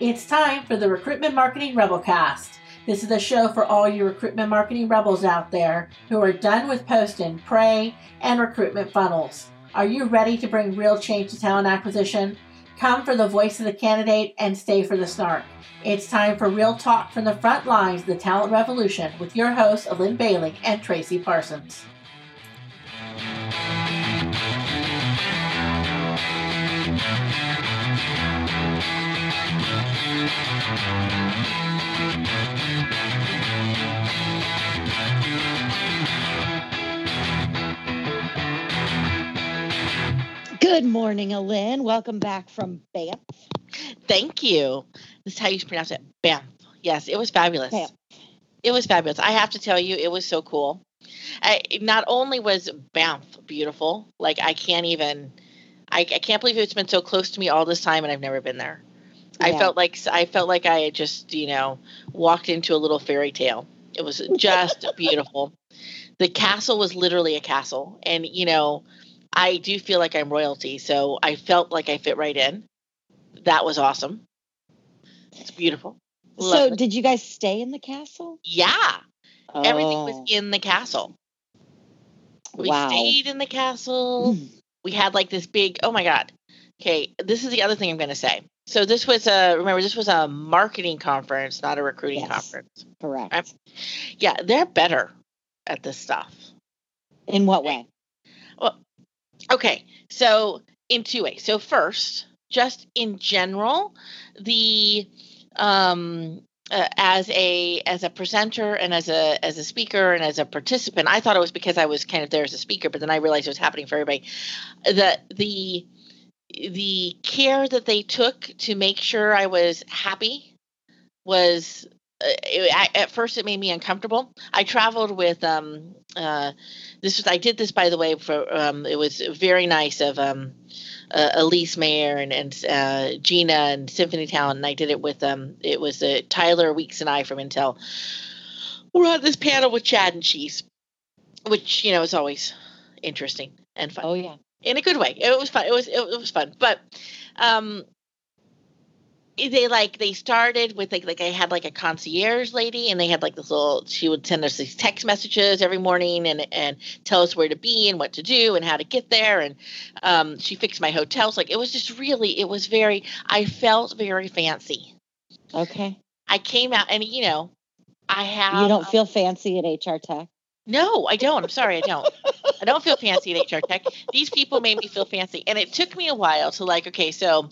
It's time for the Recruitment Marketing Rebelcast. This is a show for all you recruitment marketing rebels out there who are done with posting, pray and recruitment funnels. Are you ready to bring real change to talent acquisition? Come for the voice of the candidate and stay for the snark. It's time for real talk from the front lines of the talent revolution with your hosts, Lynn Bailey and Tracy Parsons. Good morning, Alin. Welcome back from Banff. Thank you. This is how you pronounce it. Banff. Yes, it was fabulous. Banff. It was fabulous. I have to tell you, it was so cool. I, not only was Banff beautiful, like I can't even, I, I can't believe it's been so close to me all this time, and I've never been there. I Yeah. felt like I felt like I had just you know walked into a little fairy tale. It was just beautiful. The castle was literally a castle, and you know, I do feel like I'm royalty, so I felt like I fit right in. That was awesome. It's beautiful. So, it. did you guys stay in the castle? yeah, everything Oh, was in the castle. We Wow. stayed in the castle. Mm. we had like this big oh my god okay this is the other thing i'm going to say so this was a remember this was a marketing conference not a recruiting Yes. conference correct. Right. yeah they're better at this stuff In what way? Well, okay so in two ways so first just in general the um uh, as a as a presenter and as a as a speaker and as a participant i thought it was because i was kind of there as a speaker but then i realized it was happening for everybody the the the care that they took to make sure i was happy was uh, it, I, at first it made me uncomfortable i traveled with um uh this was i did this by the way for um it was very nice of um uh, Elise Mayer and, and uh, Gina and Symphony Talent, and I did it with um. It was uh, Tyler Weeks and I from Intel. We're on this panel with Chad and Cheese, which you know is always interesting and fun Oh yeah. In a good way. It was fun. It was it, was fun, but um, they like they started with like like I had like a concierge lady, and they had like this little. She would send us these text messages every morning and and tell us where to be and what to do and how to get there, and um, she fixed my hotels. Like it was just really, it was very. I felt very fancy. Okay. I came out and you know, I have. you don't feel fancy at HR Tech. No, I don't. I'm sorry, I don't. I don't feel fancy at HR Tech. These people made me feel fancy, and it took me a while to like. Okay, so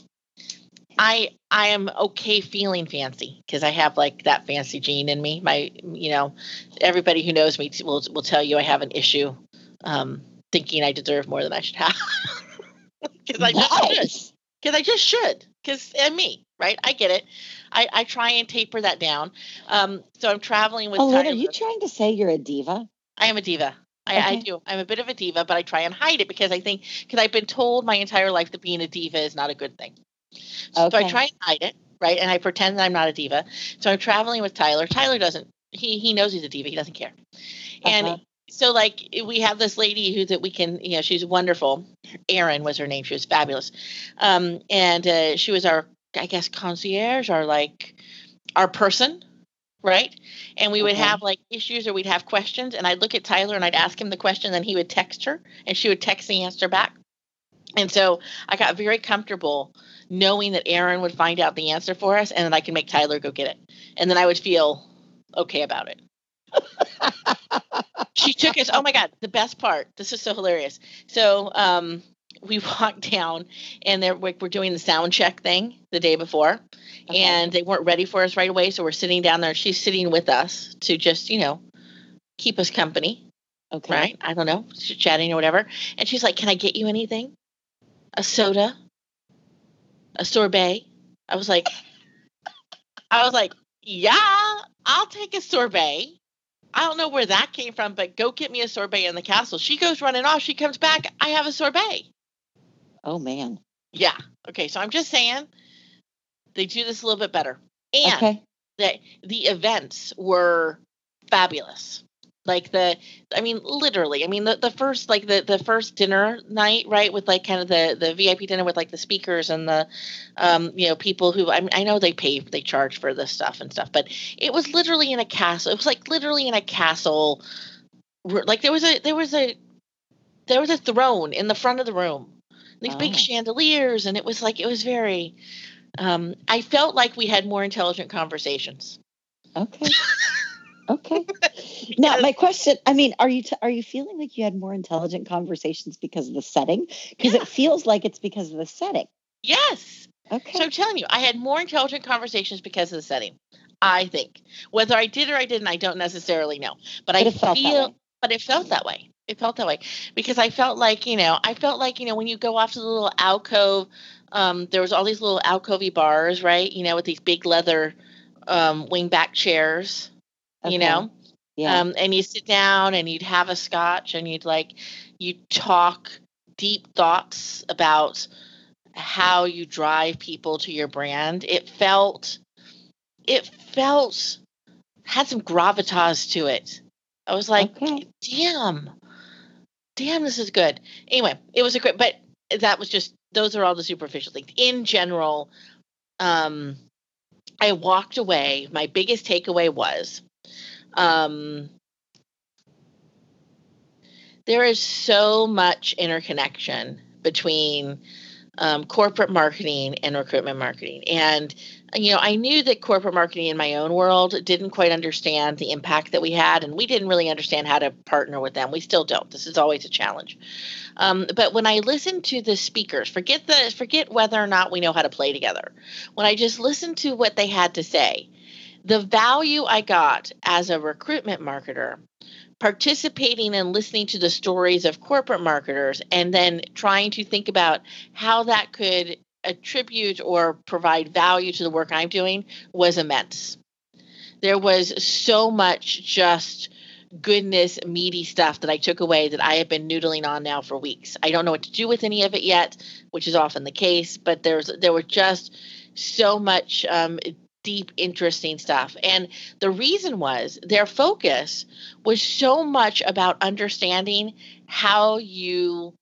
I I am okay feeling fancy because I have like that fancy gene in me. My you know, everybody who knows me will will tell you I have an issue um, thinking I deserve more than I should have. Because I just should. Because I just should. Because I'm me, right? I get it. I, I try and taper that down. Um, so I'm traveling with. Oh, are you trying to say you're a diva? I am a diva. I, I do. I'm a bit of a diva, but I try and hide it because I think because I've been told my entire life that being a diva is not a good thing. So I try and hide it, right? And I pretend that I'm not a diva. So I'm traveling with Tyler. Tyler doesn't. He he knows he's a diva. He doesn't care. And Uh-huh. so like we have this lady who that we can you know she's wonderful. Erin was her name. She was fabulous. Um, and uh, she was our I guess concierge or like our person, right? And we would Okay. have like issues or we'd have questions, and I'd look at Tyler and I'd ask him the question, then he would text her, and she would text the answer back. And so I got very comfortable knowing that Erin would find out the answer for us, and then I could make Tyler go get it, and then I would feel okay about it. she took us. Oh my god, the best part. This is so hilarious. So um, we walked down, and they're like we're doing the sound check thing the day before, Okay. and they weren't ready for us right away. So we're sitting down there. She's sitting with us to just you know keep us company, Okay. right? I don't know, chit chatting or whatever. And she's like, "Can I get you anything? A soda, a sorbet?" I was like, I was like, "Yeah, I'll take a sorbet." I don't know where that came from, but go get me a sorbet in the castle. She goes running off. She comes back. I have a sorbet. Oh man. Yeah. Okay. So I'm just saying they do this a little bit better. And Okay. that the events were fabulous. like the i mean literally i mean the, the first like the the first dinner night right with like kind of the the vip dinner with like the speakers and the um you know people who i, I know they pay they charge for this stuff and stuff but it was literally in a castle it was like literally in a castle like there was a there was a there was a throne in the front of the room these oh. big chandeliers and it was like it was very um i felt like we had more intelligent conversations okay Okay. Now, my question, I mean, are you t- are you feeling like you had more intelligent conversations because of the setting? Because yeah. it feels like it's because of the setting. Yes. Okay. So I'm telling you, I had more intelligent conversations because of the setting. I think whether I did or I didn't, I don't necessarily know, but, but I feel, but it felt that way. It felt that way because I felt like you know, I felt like you know, when you go off to the little alcove, um, there was all these little alcovey bars, right? You know, with these big leather um, wingback chairs okay. you know? Yeah. Um, and you sit down and you'd have a scotch and you'd like, you talk deep thoughts about how you drive people to your brand. It felt, it felt, had some gravitas to it. I was like, okay. damn, damn, this is good. Anyway, it was a great, but that was just, those are all the superficial things. In general, um, I walked away. My biggest takeaway was um, there is so much interconnection between um, corporate marketing and recruitment marketing. And, you know, I knew that corporate marketing in my own world didn't quite understand the impact that we had, and we didn't really understand how to partner with them. We still don't. This is always a challenge. Um, but when I listened to the speakers, forget the forget whether or not we know how to play together. When I just listened to what they had to say, the value I got as a recruitment marketer, participating and listening to the stories of corporate marketers, and then trying to think about how that could attribute or provide value to the work I'm doing was immense. There was so much just goodness, meaty stuff that I took away that I have been noodling on now for weeks. I don't know what to do with any of it yet, which is often the case, but there's there were just so much um, deep, interesting stuff. And the reason was their focus was so much about understanding how you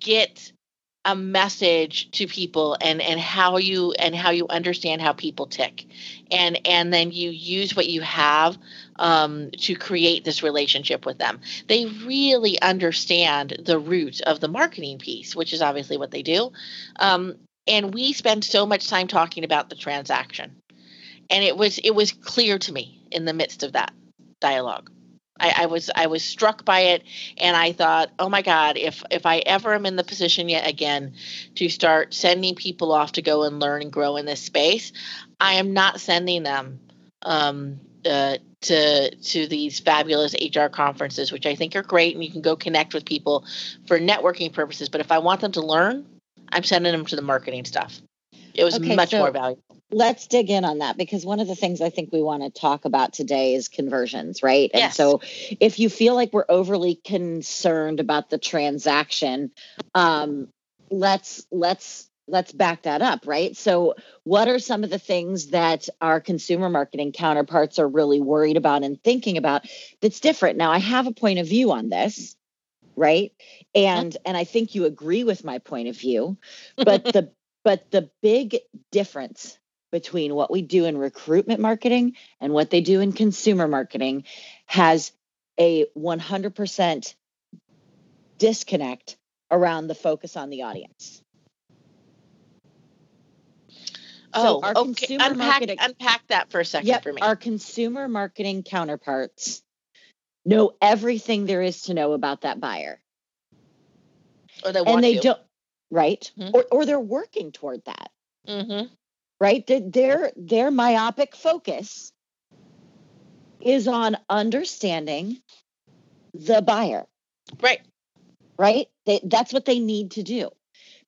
get a message to people and and how you and how you understand how people tick. And and then you use what you have um, to create this relationship with them. They really understand the root of the marketing piece which is obviously what they do. Um, and we spend so much time talking about the transaction. And it was it was clear to me in the midst of that dialogue I, I, was I was struck by it, and I thought, oh my God, if if I ever am in the position yet again to start sending people off to go and learn and grow in this space, I am not sending them um, uh, to to these fabulous HR conferences, which I think are great, and you can go connect with people for networking purposes. But if I want them to learn, I'm sending them to the marketing stuff. It was okay, much so more valuable. Let's dig in on that because one of the things I think we want to talk about today is conversions, right? Yes. And so if you feel like we're overly concerned about the transaction, um, let's let's let's back that up, right? So, what are some of the things that our consumer marketing counterparts are really worried about and thinking about that's different? Now, I have a point of view on this right and and i think you agree with my point of view but the but the big difference between what we do in recruitment marketing and what they do in consumer marketing has a 100% disconnect around the focus on the audience Oh, so okay. Unpack, marketing, unpack that for a second yep, for me. Our consumer marketing counterparts know everything there is to know about that buyer. Or they want and they to. don't right mm-hmm. or or they're working toward that mm-hmm. Right their their myopic focus is on understanding the buyer right right they, that's what they need to do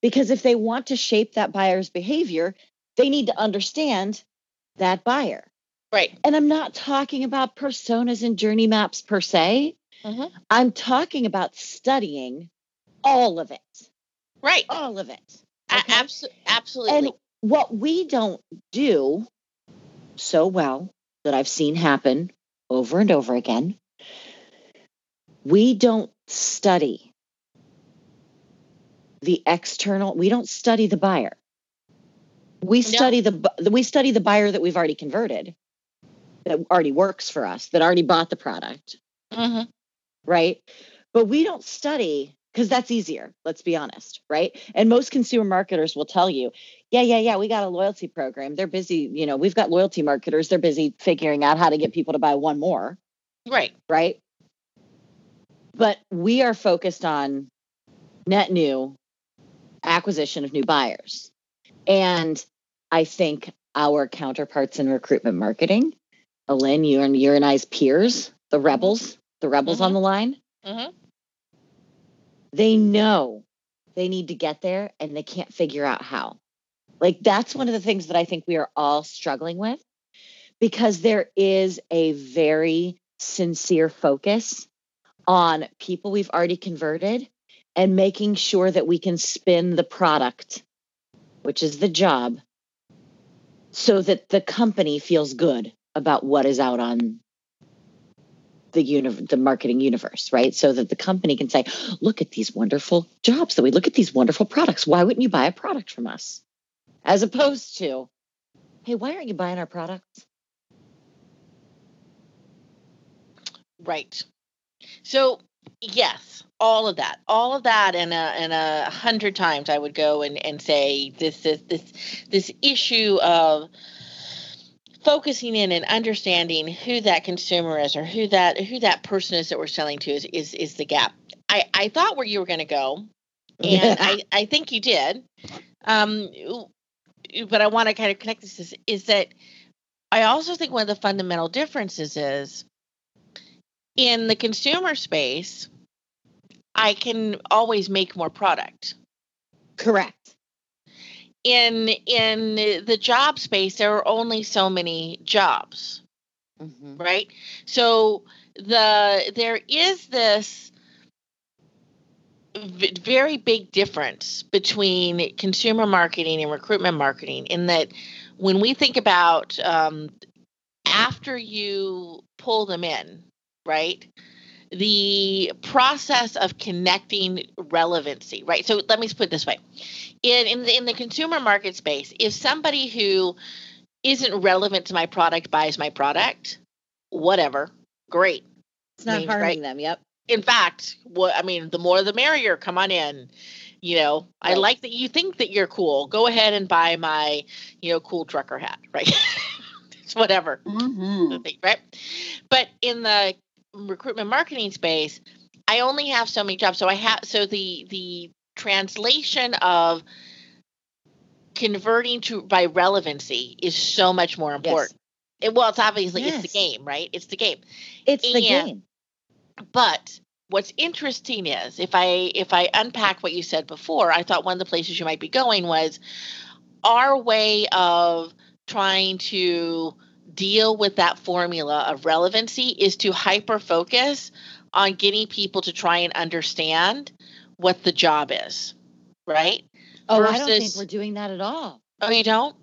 because if they want to shape that buyer's behavior they need to understand that buyer Right. And I'm not talking about personas and journey maps per se. Mm-hmm. I'm talking about studying all of it. Right. All of it. Okay? Abso- absolutely. And what we don't do so well that I've seen happen over and over again we don't study the external we don't study the buyer we study no. the we study the buyer that we've already converted that already works for us that already bought the product mm-hmm. right but we don't study because that's easier let's be honest right? And most consumer marketers will tell you yeah yeah yeah we got a loyalty program. They're busy you know we've got loyalty marketers. They're busy figuring out how to get people to buy one more. Right. Right? But we are focused on net new acquisition of new buyers. And i think our counterparts in recruitment marketing Alin, you and your and I's peers, the rebels, the rebels mm-hmm. on the line, mm-hmm they know they need to get there and they can't figure out how. Like that's one of the things that I think we are all struggling with because there is a very sincere focus on people we've already converted and making sure that we can spin the product, which is the job, so that the company feels good about what is out on the uni- the marketing universe, right? So that the company can say, look at these wonderful jobs that we look at these wonderful products. Why wouldn't you buy a product from us? As opposed to, hey, why aren't you buying our products? Right. So yes, all of that, all of that, and a and a hundred times I would go and and say this is this this issue of focusing in and understanding who that consumer is or who that who that person is that we're selling to is is, is the gap. I, I thought where you were going to go, and I, I think you did. Um, but I want to kind of connect this is, is that I also think one of the fundamental differences is in the consumer space, I can always make more product. Correct in in the job space there are only so many jobs mm-hmm. right so the there is this v- very big difference between consumer marketing and recruitment marketing in that when we think about um, after you pull them in right the process of connecting relevancy, right? So let me put it this way: in in the, in the consumer market space, if somebody who isn't relevant to my product buys my product, whatever, great. It's not I mean, harming right? them. Yep. In fact, what I mean, the more the merrier. Come on in. You know, right. I like that you think that you're cool. Go ahead and buy my, you know, cool trucker hat, right? it's whatever, mm-hmm. right? But in the recruitment marketing space, I only have so many jobs. So I have so the the translation of converting to by relevancy is so much more important. Yes. It, well, it's obviously yes. it's the game, right? It's the game. It's and, the game. But what's interesting is if I if I unpack what you said before, I thought one of the places you might be going was our way of trying to deal with that formula of relevancy is to hyper focus on getting people to try and understand what the job is, right? Oh, Versus, I don't think we're doing that at all. Oh, you don't?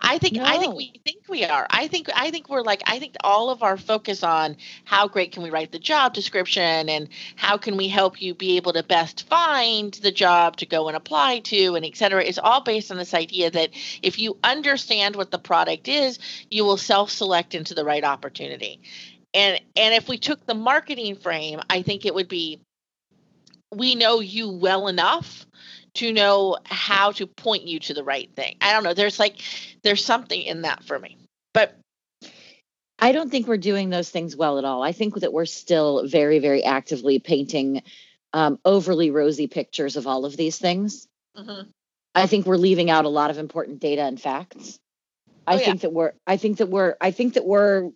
I think no. I think we think we are. I think I think we're like I think all of our focus on how great can we write the job description and how can we help you be able to best find the job to go and apply to and et cetera is all based on this idea that if you understand what the product is, you will self-select into the right opportunity. And and if we took the marketing frame, I think it would be we know you well enough to know how to point you to the right thing. I don't know. There's like there's something in that for me. But I don't think we're doing those things well at all. I think that we're still very, very actively painting um, overly rosy pictures of all of these things. Mm-hmm. I think we're leaving out a lot of important data and facts. I oh, yeah. think that we're. I think that we're. I think that we're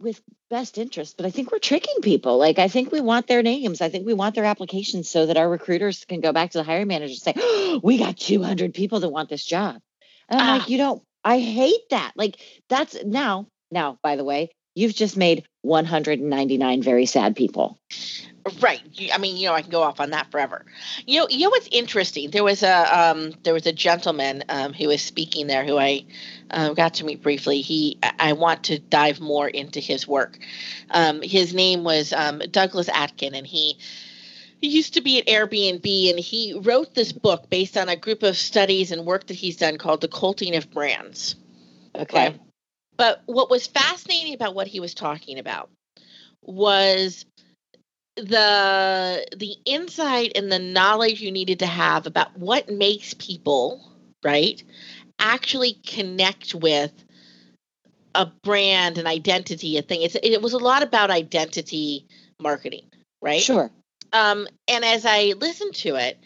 with best interest, but I think we're tricking people. Like I think we want their names. I think we want their applications so that our recruiters can go back to the hiring manager and say, oh, "We got 200 people that want this job." And I'm ah. like, "You don't I hate that. Like that's now, now by the way, you've just made 199 very sad people. Right. I mean, you know, I can go off on that forever. You know, you know what's interesting? There was a um, there was a gentleman um, who was speaking there who I uh, got to meet briefly. He I want to dive more into his work. Um, his name was um, Douglas Atkin, and he he used to be at Airbnb, and he wrote this book based on a group of studies and work that he's done called "The Culting of Brands." Okay. Right? But what was fascinating about what he was talking about was the the insight and the knowledge you needed to have about what makes people right actually connect with a brand an identity a thing it's, it was a lot about identity marketing right Sure. um, and as i listened to it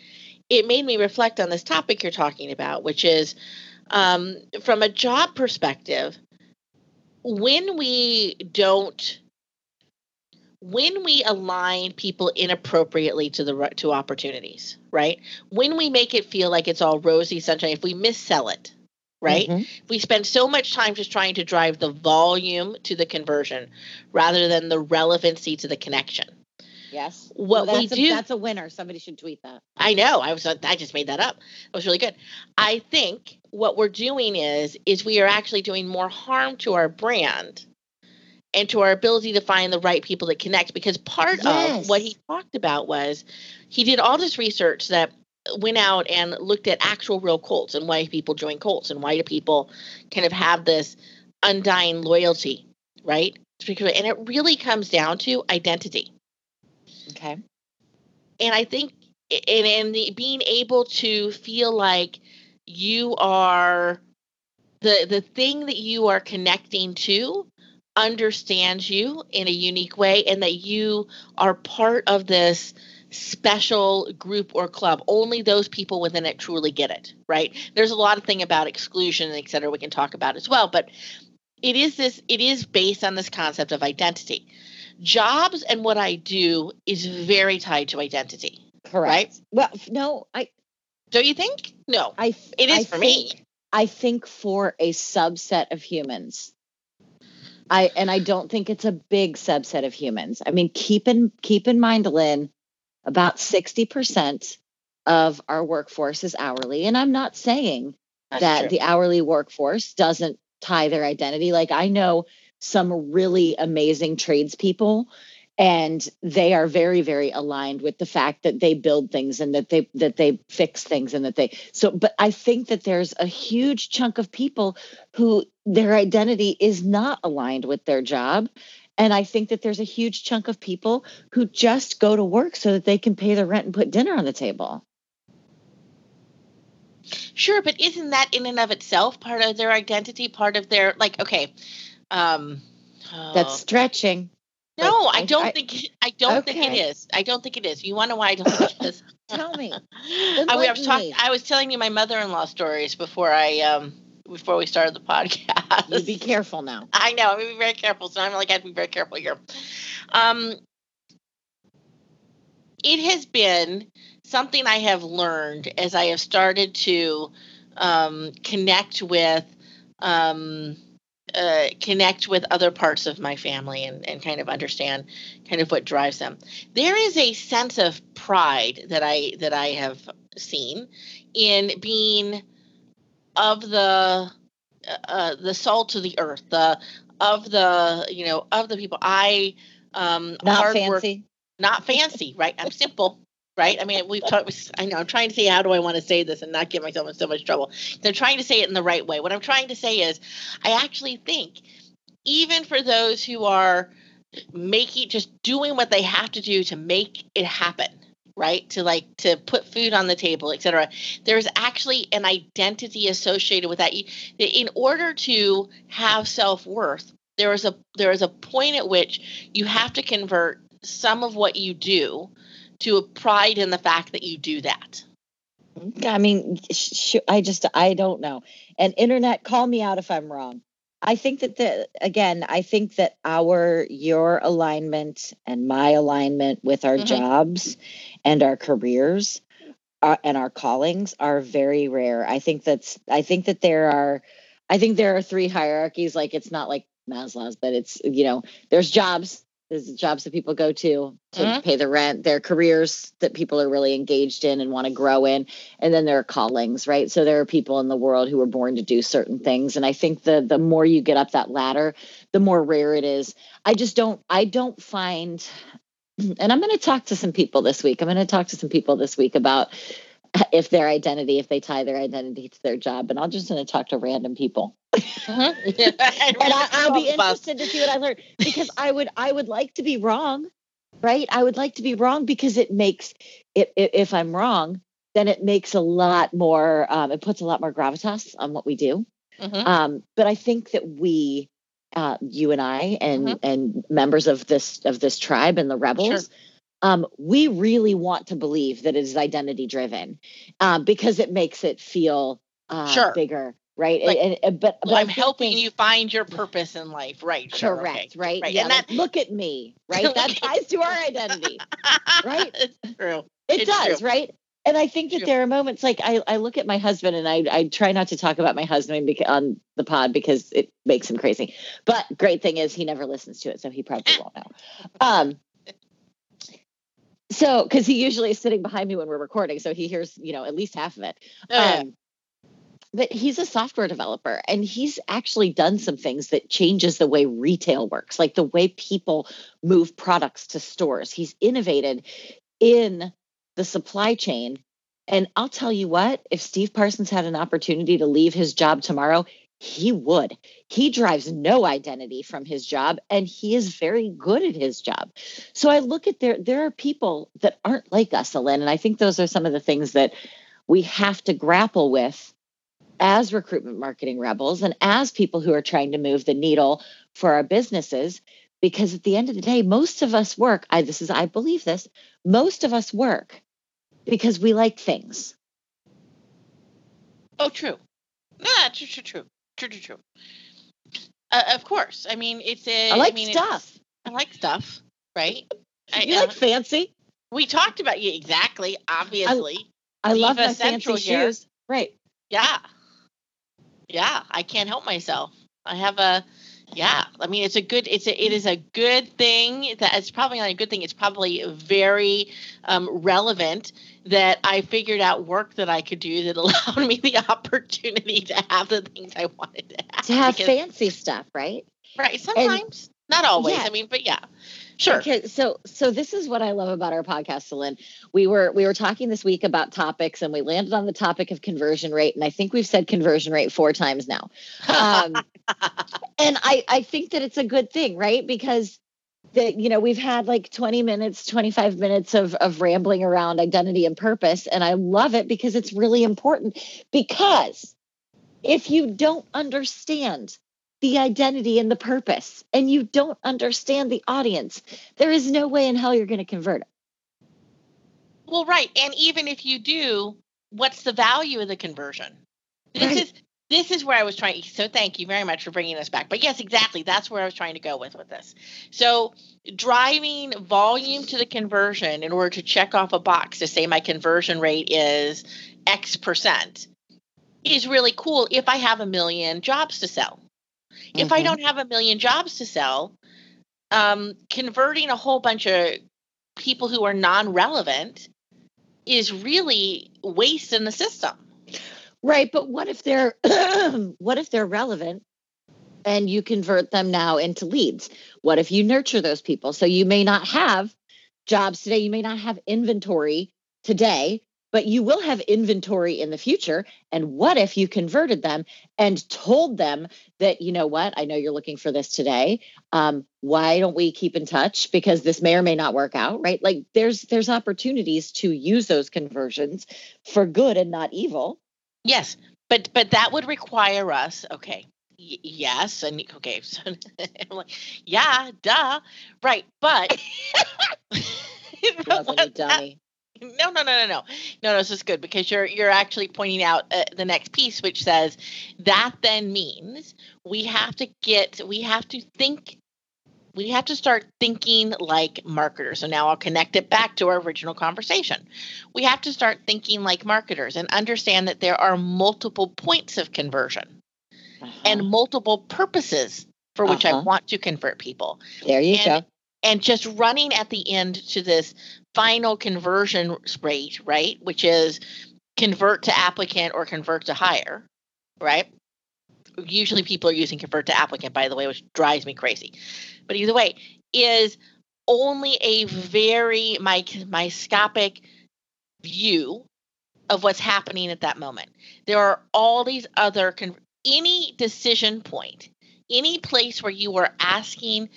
it made me reflect on this topic you're talking about which is um, from a job perspective when we don't when we align people inappropriately to the to opportunities right when we make it feel like it's all rosy sunshine if we missell it right Mhm. if we spend so much time just trying to drive the volume to the conversion rather than the relevancy to the connection Yes. What Well, we that's a, do- that's a winner. Somebody should tweet that. I know. I was. I just made that up. It was really good. I think what we're doing is is we are actually doing more harm to our brand and to our ability to find the right people that connect. Because part of what he talked about was he did all this research that went out and looked at actual real cults and why people join cults and why do people kind of have this undying loyalty, right? And it really comes down to identity Okay. and I think and and the, being able to feel like you are the the thing that you are connecting to understands you in a unique way and that you are part of this special group or club. Only those people within it truly get it right? There's a lot of thing about exclusion and et cetera we can talk about as well but it is this it is based on this concept of identity. Jobs and what i do is very tied to identity Correct. Well, no, I, don't you think no I, it is I for me I think for a subset of humans. I and I don't think it's a big subset of humans. I mean, keep in keep in mind, Lynn, about 60% of our workforce is hourly. And I'm not saying That's that true. the hourly workforce doesn't tie their identity. Like I know some really amazing tradespeople and they are very very aligned with the fact that they build things and that they that they fix things and that they so but i think that there's a huge chunk of people who their identity is not aligned with their job. And i think that there's a huge chunk of people who just go to work so that they can pay the rent and put dinner on the table. Sure, but isn't that in and of itself part of their identity, part of their like? Okay, um, that's oh, stretching no, I I- don't I- think I don't think it Okay. is. I don't think it is. You want to know why I don't think it is? tell me I, I was talking. I was telling you my mother-in-law stories before I um before we started the podcast. you be careful now I know. I'm gonna be very careful. So I'm like, I have to be very careful here. Um, it has been something I have learned as I have started to um, connect with um, uh, connect with other parts of my family and, and kind of understand kind of what drives them. There is a sense of pride that I that I have seen in being of the uh, the salt of the earth, the of the you know of the people. I um not hard work- fancy not fancy, right? I'm simple, right? I mean, we've talked. I know I'm trying to say how do I want to say this and not get myself in so much trouble. They're trying to say it in the right way. What I'm trying to say is, I actually think, even for those who are making just doing what they have to do to make it happen right to like to put food on the table etc there's actually an identity associated with that in order to have self-worth there is a there is a point at which you have to convert some of what you do to a pride in the fact that you do that I mean, sh- sh- I just I don't know. And internet, call me out if I'm wrong. I think that the again, I think that our your alignment and my alignment with our Mhm. jobs and our careers uh, and our callings are very rare. I think that's I think that there are I think there are three hierarchies. Like it's not like Maslow's, but it's you know, there's jobs, there's jobs that people go to to Mhm. pay the rent, there are careers that people are really engaged in and want to grow in, and then there are callings, right? So there are people in the world who are born to do certain things, and I think the the more you get up that ladder, the more rare it is. I just don't I don't find and I'm going to talk to some people this week. I'm going to talk to some people this week about if their identity, if they tie their identity to their job, and I'm just going to talk to random people, Mhm. and I, I'll be All of us. interested to see what I learn because I would, I would like to be wrong, right? I would like to be wrong because it makes it. i- If I'm wrong, then it makes a lot more. Um, it puts a lot more gravitas on what we do. Mhm. Um, but I think that we, uh, you and I, and Mhm. and members of this of this tribe and the rebels, um, we really want to believe that it is identity driven, um, because it makes it feel uh, Sure. bigger, right? Like, and, and- but, but I'm helping you find your purpose in life, right? Sure, Correct, okay. right? right. Yeah, And that- like, look at me, right? That ties to our identity. Right? it's true. It It's does, true. right? And I think that True. there are moments like I, I look at my husband and I, I try not to talk about my husband on the pod because it makes him crazy. But great thing is he never listens to it, so he probably won't know. Um, so because he usually is sitting behind me when we're recording, so he hears you know at least half of it. Oh, yeah. Um, but he's a software developer and he's actually done some things that changes the way retail works, like the way people move products to stores. He's innovated in the supply chain. And I'll tell you what, if Steve Parsons had an opportunity to leave his job tomorrow, he would. He drives no identity from his job and he is very good at his job. So I look at there there are people that aren't like us, Ellen, and I think those are some of the things that we have to grapple with as recruitment marketing rebels and as people who are trying to move the needle for our businesses because at the end of the day most of us work i this is i believe this most of us work because we like things Oh, true. Yeah, true, true, true, true, true, true. Uh, of course. I mean, it's a. i like mean, stuff I like stuff, right? I, you uh, like fancy we talked about you exactly. Obviously, i love Diva my Central fancy here. shoes right yeah, yeah. I can't help myself. I have a. Yeah, I mean it's a good it's a it is a good thing that it's probably not a good thing it's probably very um, relevant that I figured out work that I could do that allowed me the opportunity to have the things I wanted to have. to have because- fancy stuff right Right. Sometimes. Not always. Yeah. I mean, but yeah. Sure. Okay, so so this is what I love about our podcast, Celine. We were we were talking this week about topics, and we landed on the topic of conversion rate, and I think we've said conversion rate four times now. Um, and I I think that it's a good thing, right? Because that you know we've had like 20 minutes 25 minutes of of rambling around identity and purpose and i love it because it's really important because if you don't understand the identity and the purpose and you don't understand the audience there is no way in hell you're going to convert it well, right. And even if you do, what's the value of the conversion? This Right. is this is where I was trying. So thank you very much for bringing us back. But yes, exactly. That's where I was trying to go with with this. So driving volume to the conversion in order to check off a box to say my conversion rate is X percent is really cool if I have a million jobs to sell. If I Mhm. don't have a million jobs to sell, um, converting a whole bunch of people who are non-relevant is really waste in the system. right but what if they're what if they're relevant and you convert them now into leads what if you nurture those people so you may not have jobs today you may not have inventory today but you will have inventory in the future and what if you converted them and told them that you know what i know you're looking for this today um, why don't we keep in touch because this may or may not work out right like there's there's opportunities to use those conversions for good and not evil Yes, but but that would require us. Okay, y- yes, and okay, so like, yeah, duh, right, but. Love what any that- dummy. No, no, no, no, no, no. No, this is good because you're you're actually pointing out uh, the next piece, which says that then means we have to get we have to think we have to start thinking like marketers. So now I'll connect it back to our original conversation. We have to start thinking like marketers and understand that there are multiple points of conversion and Uh-huh. multiple purposes for which I Uh-huh. want to convert people. There you And- go. And just running at the end to this final conversion rate, right? Which is convert to applicant or convert to hire, right? Usually people are using convert to applicant, by the way, which drives me crazy. But either way, is only a very mic- microscopic view of what's happening at that moment. There are all these other any decision point, any place where you are asking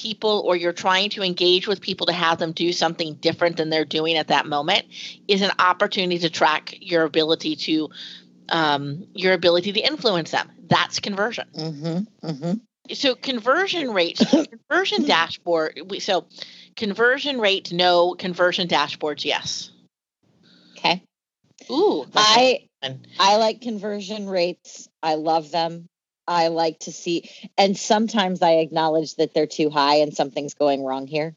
people or you're trying to engage with people to have them do something different than they're doing at that moment is an opportunity to track your ability to um, your ability to influence them. That's conversion Mm-hmm. Mm-hmm. so conversion rates conversion dashboard we, so conversion rate no conversion dashboards yes Okay. ooh I. I like conversion rates. I love them. I like to see, and sometimes I acknowledge that they're too high and something's going wrong here.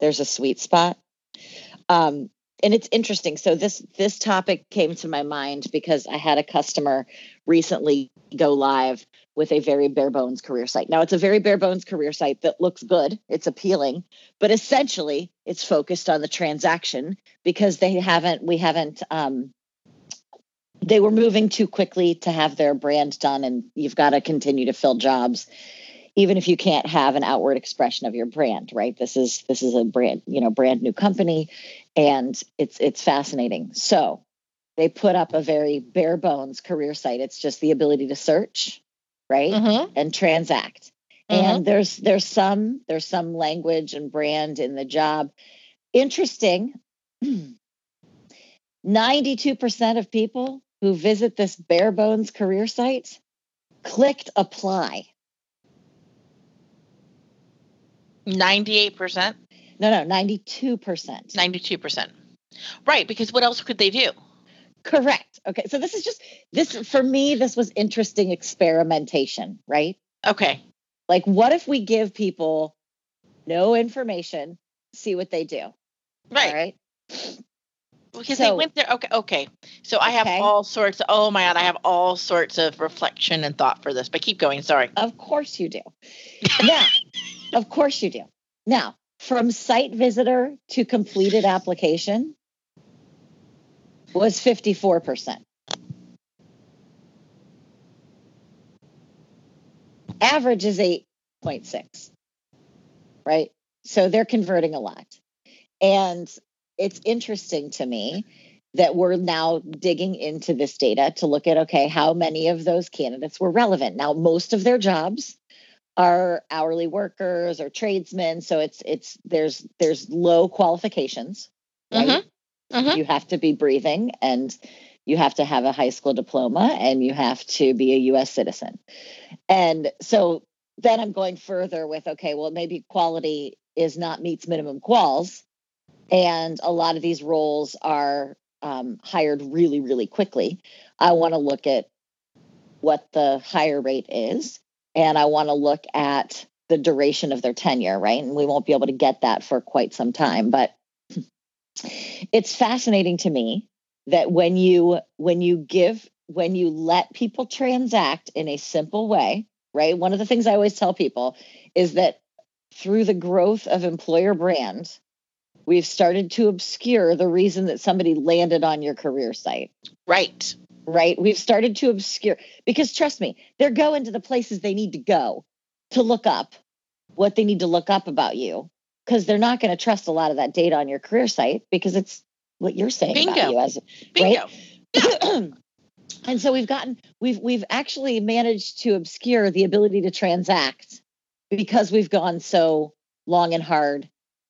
There's a sweet spot. Um, and it's interesting. So this this topic came to my mind because I had a customer recently go live with a very bare bones career site. Now it's a very bare bones career site that looks good, it's appealing, but essentially it's focused on the transaction because they haven't we haven't um, they were moving too quickly to have their brand done and you've got to continue to fill jobs even if you can't have an outward expression of your brand right? This is this is a brand you know brand new company and it's it's fascinating. So they put up a very bare bones career site. It's just the ability to search right? Mhm. and transact. Mhm. and there's there's some there's some language and brand in the job. Interesting. 92% of people who visit this bare bones career site clicked apply. 98% no no 92% 92% right because what else could they do? Correct. Okay so this is just this for me this was interesting experimentation right? Okay. Like what if we give people no information see what they do? Right. All right because they went there okay okay so i have all sorts oh my god i have all sorts of reflection and thought for this but keep going sorry Of course you do. now, of course you do. Now, from site visitor to completed application was 54%. Average is 8.6. Right? So they're converting a lot. And it's interesting to me that we're now digging into this data to look at okay how many of those candidates were relevant. Now most of their jobs are hourly workers or tradesmen so it's it's there's there's low qualifications right? Mhm. you have to be breathing and you have to have a high school diploma and you have to be a US citizen. And so then i'm going further with okay well maybe quality is not meets minimum quals and a lot of these roles are um, hired really really quickly. I want to look at what the hire rate is and i want to look at the duration of their tenure right? And we won't be able to get that for quite some time but it's fascinating to me that when you when you give when you let people transact in a simple way right? One of the things i always tell people is that through the growth of employer brand we've started to obscure the reason that somebody landed on your career site. Right. Right? We've started to obscure because trust me they're going to the places they need to go to look up what they need to look up about you because they're not going to trust a lot of that data on your career site because it's what you're saying Bingo. about you as bingo. and so we've gotten we've we've actually managed to obscure the ability to transact because we've gone so long and hard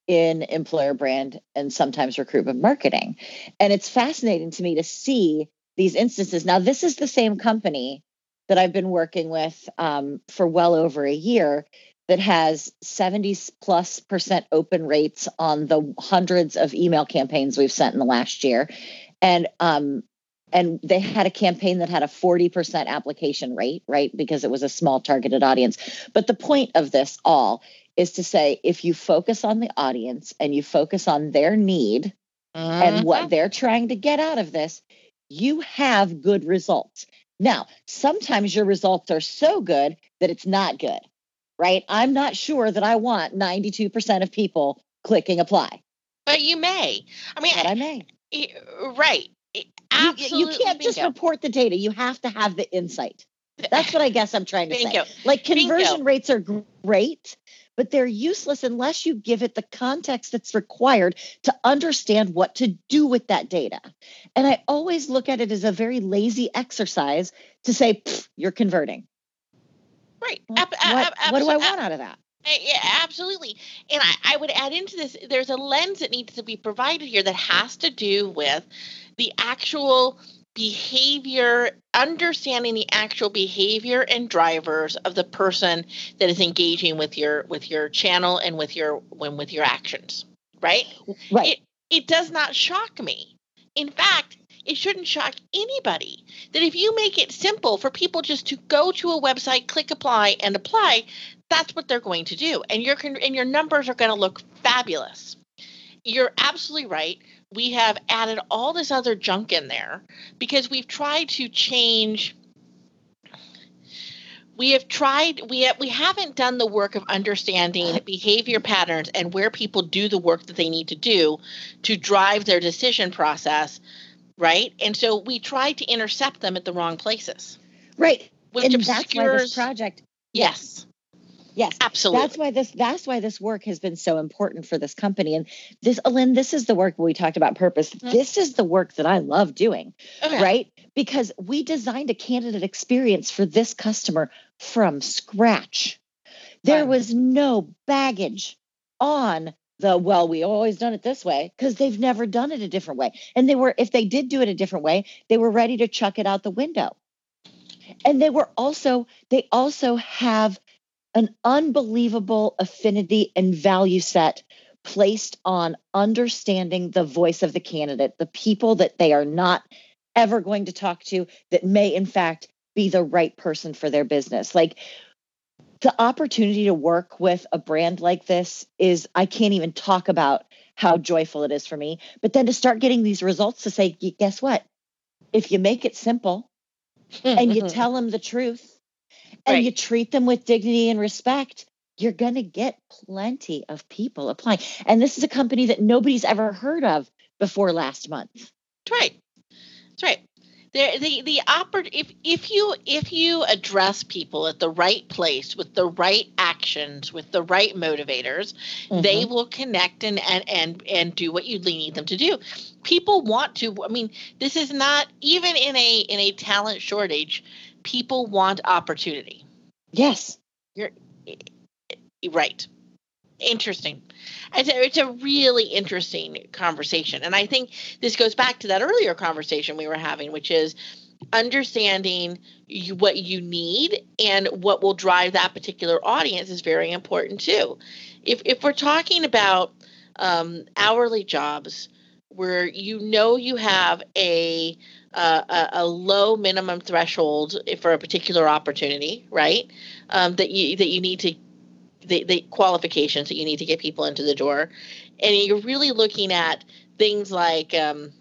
in employer brand and sometimes recruitment marketing. And it's fascinating to me to see these instances. Now this is the same company that i've been working with um, for well over a year that has 70 plus percent open rates on the hundreds of email campaigns we've sent in the last year. And um, and they had a campaign that had a 40% application rate right because it was a small targeted audience. But the point of this all is to say if you focus on the audience and you focus on their need and Mhm. what they're trying to get out of this you have good results Now, sometimes your results are so good that it's not good, right? I'm not sure that I want 92% of people clicking apply. But you may. I mean, but I may. Right. Absolutely. You, you can't just report the data. You have to have the insight. That's what I guess I'm trying to Bingo. say. Like conversion Bingo. rates are great, but they're useless unless you give it the context that's required to understand what to do with that data. And I always look at it as a very lazy exercise to say, you're converting. Right. What, what, what do I want out of that? Yeah, absolutely. And I, I would add into this there's a lens that needs to be provided here that has to do with the actual behavior understanding the actual behavior and drivers of the person that is engaging with your with your channel and with your when with your actions right? Right. It, it does not shock me. In fact it shouldn't shock anybody that if you make it simple for people just to go to a website click apply and apply that's what they're going to do. And your and your numbers are going to look fabulous. You're absolutely right we have added all this other junk in there because we've tried to change we have tried we have, we haven't done the work of understanding behavior patterns and where people do the work that they need to do to drive their decision process right? And so we tried to intercept them at the wrong places. Right. Which and obscures, that's why this project yes Yes, absolutely. That's why this that's why this work has been so important for this company. And this, Lynn, this is the work we talked about purpose. Mm-hmm. This is the work that I love doing, okay. right? Because we designed a candidate experience for this customer from scratch. There was no baggage on the well we always done it this way because they've never done it a different way and they were if they did do it a different way they were ready to chuck it out the window and they were also they also have an unbelievable affinity and value set placed on understanding the voice of the candidate, the people that they are not ever going to talk to that may, in fact, be the right person for their business. Like the opportunity to work with a brand like this is, I can't even talk about how joyful it is for me. But then to start getting these results to say, guess what? If you make it simple and you tell them the truth, and right. you treat them with dignity and respect, you're going to get plenty of people applying. And this is a company that nobody's ever heard of before last month. That's right. That's right. The the the oper- if if you if you address people at the right place with the right actions with the right motivators, mm-hmm. they will connect and and and and do what you need them to do. People want to. I mean, this is not even in a in a talent shortage people want opportunity. Yes. You're right. Interesting. It's a, it's a really interesting conversation. And I think this goes back to that earlier conversation we were having, which is understanding you, what you need and what will drive that particular audience is very important too. If, if we're talking about um, hourly jobs where you know you have a a, a, low minimum threshold for a particular opportunity, right? Um, that you that you need to the, the qualifications that you need to get people into the door, and you're really looking at things like um,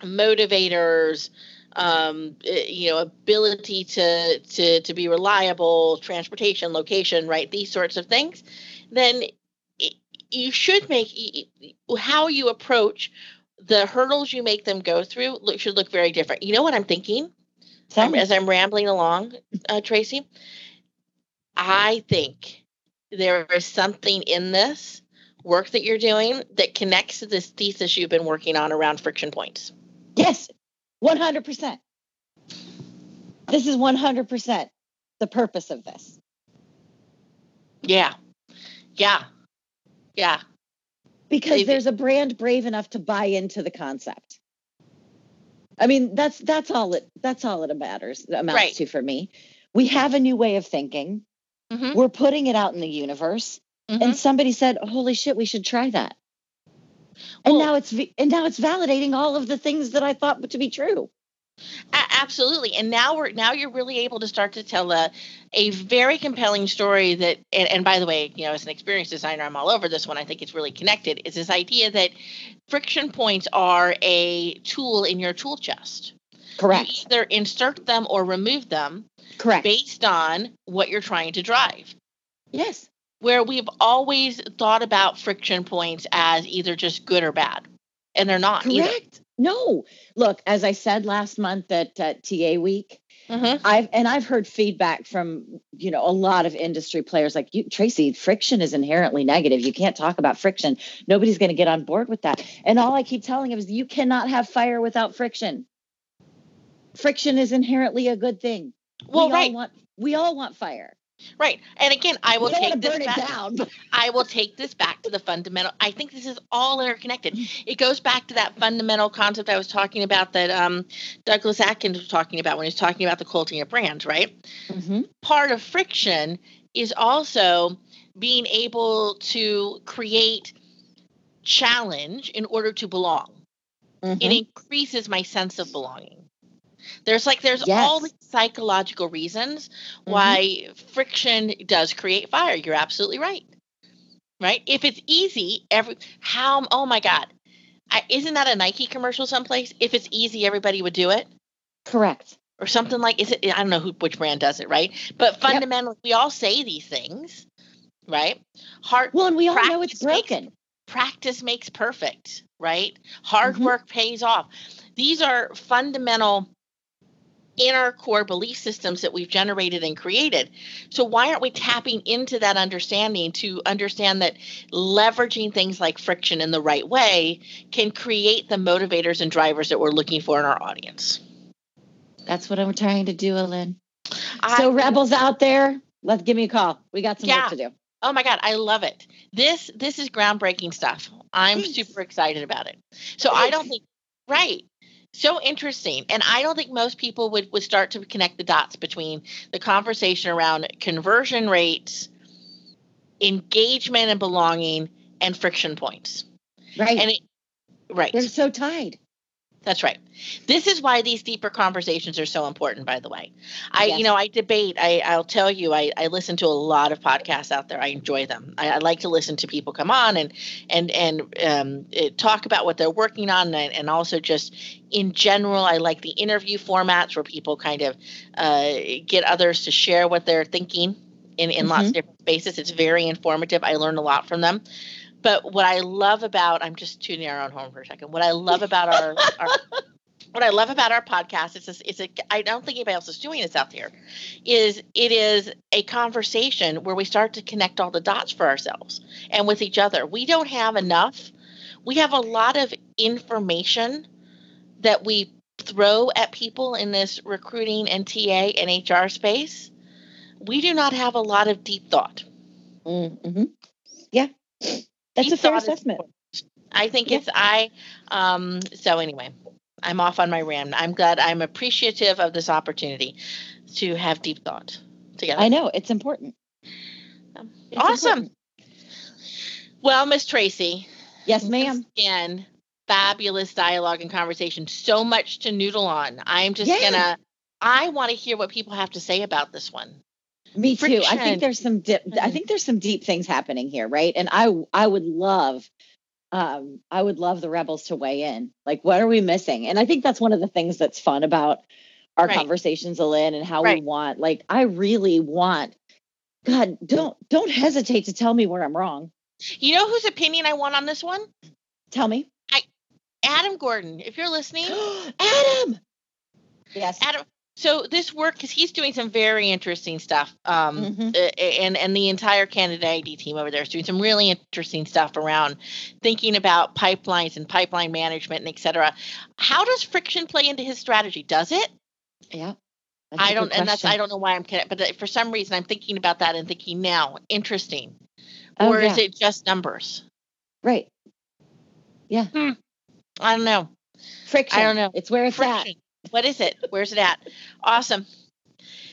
motivators, um, eh, you know, ability to to to be reliable, transportation, location, right? These sorts of things. Then you should make how you approach the hurdles you make them go through look, should look very different. You know what I'm thinking? as I'm rambling along, uh, Tracy? I think there is something in this work that you're doing that connects to this thesis you've been working on around friction points. Yes, 100%. This is 100% the purpose of this. Yeah. Yeah. Yeah because there's a brand brave enough to buy into the concept. I mean, that's that's all it that's all it matters amounts right. to for me. We have a new way of thinking. Mm-hmm. We're putting it out in the universe, mm-hmm. and somebody said, "Holy shit, we should try that." Well, and now it's and now it's validating all of the things that I thought to be true absolutely and now we're now you're really able to start to tell a, a very compelling story that and, and, by the way you know as an experienced designer i'm all over this one i think it's really connected is this idea that friction points are a tool in your tool chest Correct. You either insert them or remove them Correct. based on what you're trying to drive. yes. Where we've always thought about friction points as either just good or bad, and they're not either. No. Look, as I said last month at, at TA week, Mhm. I've and I've heard feedback from you know a lot of industry players like you, Tracy. Friction is inherently negative. You can't talk about friction. Nobody's going to get on board with that. And all I keep telling them is you cannot have fire without friction. Friction is inherently a good thing. Well, we right, all want we all want fire. Right. And again, I will take this back. down. I will take this back to the fundamental. I think this is all interconnected. It goes back to that fundamental concept I was talking about that um, Douglas Atkins was talking about when he was talking about the culting of brands, right? Mhm. Part of friction is also being able to create challenge in order to belong. It Mhm. increases my sense of belonging. There's like there's all Yes. these psychological reasons Mhm. why friction does create fire. You're absolutely right. Right? If it's easy, every how oh my god. I, isn't that a Nike commercial someplace? If it's easy, everybody would do it. Correct. Or something like is it I don't know who which brand does it, right? But fundamentally we all say these things, right? Hard Well, and we all know it's Practice makes- broken. practice makes perfect, right? Hard Mhm. work pays off. These are fundamental inner core belief systems that we've generated and created. So why aren't we tapping into that understanding to understand that leveraging things like friction in the right way can create the motivators and drivers that we're looking for in our audience? That's what I'm trying to do, Ellen. I- So rebels out there, let's give me a call. We got some Yeah. work to do. Oh my god, I love it. This this is groundbreaking stuff. I'm Thanks. super excited about it. So I don't think right. So interesting. And I don't think most people would would start to connect the dots between the conversation around conversion rates, engagement and belonging and friction points. Right. And it right. They're so tied. That's right. This is why these deeper conversations are so important, by the way. I, Yes. you know, I debate. I, I'll tell you, I, I listen to a lot of podcasts out there. I enjoy them. I, I like to listen to people come on and and and um, eh, talk about what they're working on, and, and also just in general, I like the interview formats where people kind of uh, get others to share what they're thinking in in lots of different spaces. It's very informative. I learn a lot from them. But what I love about I'm just tuning our own home for a second. What I love about our, our what I love about our podcast is this, it's a I don't think anybody else is doing this out there, is it is a conversation where we start to connect all the dots for ourselves and with each other. We don't have enough. We have a lot of information that we throw at people in this recruiting and TA and HR space. We do not have a lot of deep thought. Mm-hmm. Yeah. That's a fair assessment. I think Yeah. it's I. Um, so anyway, I'm off on my rant. I'm glad. I'm appreciative of this opportunity to have deep thought together. I know it's important. Um, It's awesome. important. Well, Miss Tracy. Yes, ma'am. Again, fabulous dialogue and conversation. So much to noodle on. I'm just Yeah. gonna. I want to hear what people have to say about this one. Me too. I think there's some dip, I Mhm. think there's some deep things happening here, right? And I I would love um I would love the rebels to weigh in. Like what are we missing? And I think that's one of the things that's fun about our Right. conversations, Lynn, and how we want like I really want God, don't don't hesitate to tell me where I'm wrong. You know whose opinion I want on this one? Tell me. I Adam Gordon. If you're listening, Adam. Yes. Adam. So this work, because he's doing some very interesting stuff, um, Mhm. uh, and and the entire Candidate.ID team over there is doing some really interesting stuff around thinking about pipelines and pipeline management and et cetera. How does friction play into his strategy? Does it? Yeah. I don't, and that's. I don't know why I'm kidding, but uh, for some reason I'm thinking about that and thinking now, interesting, Oh, or is it just numbers? right. Yeah. I don't know. Friction. I don't know. It's where it's at. What is it? Where's it at? Awesome.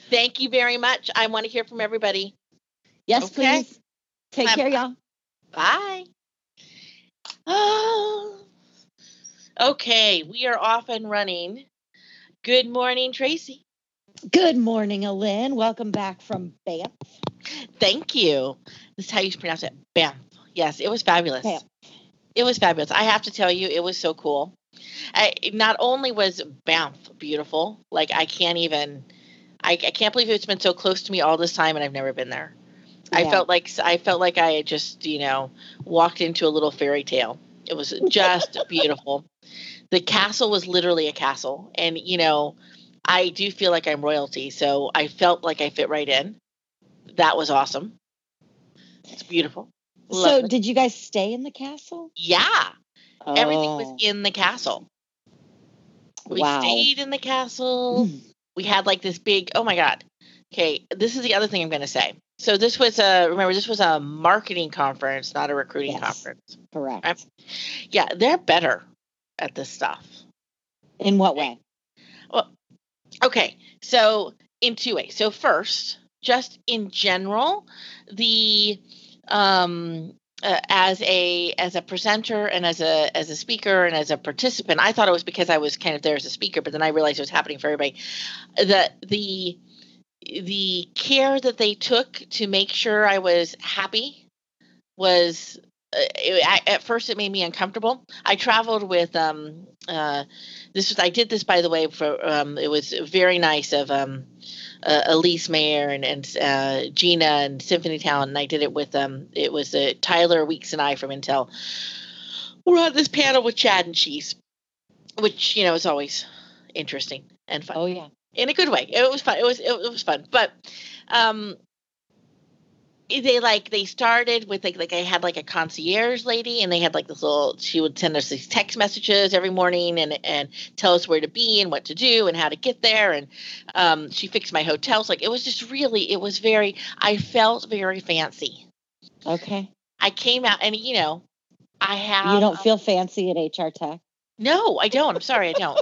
Thank you very much. I want to hear from everybody. Yes, Okay. please. Take Bye-bye. care, y'all. Bye. Oh. Okay, we are off and running. Good morning, Tracy. Good morning, Alin. Welcome back from Banff. Thank you. This is how you pronounce it. Bam. Yes, it was fabulous. Bam. It was fabulous. I have to tell you, it was so cool. I, not only was Banff beautiful, like I can't even, I, I can't believe it's been so close to me all this time, and I've never been there. I felt like I felt like I had just you know walked into a little fairy tale. It was just beautiful. The castle was literally a castle, and you know, I do feel like I'm royalty, so I felt like I fit right in. That was awesome. It's beautiful. So, did you guys stay in the castle? yeah, everything Oh, was in the castle. We Wow. stayed in the castle. Mm. we had like this big oh my god okay this is the other thing i'm going to say so this was a remember this was a marketing conference not a recruiting Yes. conference correct. I'm- yeah they're better at this stuff In what way? Well, okay so in two ways so first just in general the um uh, as a as a presenter and as a as a speaker and as a participant i thought it was because i was kind of there as a speaker but then i realized it was happening for everybody. The the the care that they took to make sure i was happy was it, I, at first it made me uncomfortable i traveled with um uh this was i did this by the way for um it was very nice of um uh, Elise Mayer and, and uh, Gina and Symphony Talent, and I did it with um. It was uh, Tyler Weeks and I from Intel. We're on this panel with Chad and Cheese, which you know is always interesting and fun Oh yeah. in a good way. It was fun. It was it, it was fun, but um, they like they started with like like I had like a concierge lady, and they had like this little. She would send us these text messages every morning and and tell us where to be and what to do and how to get there, and um, she fixed my hotels. Like it was just really, it was very. I felt very fancy. Okay. I came out and you know, I have. you don't feel fancy at HR Tech. No, I don't. I'm sorry, I don't.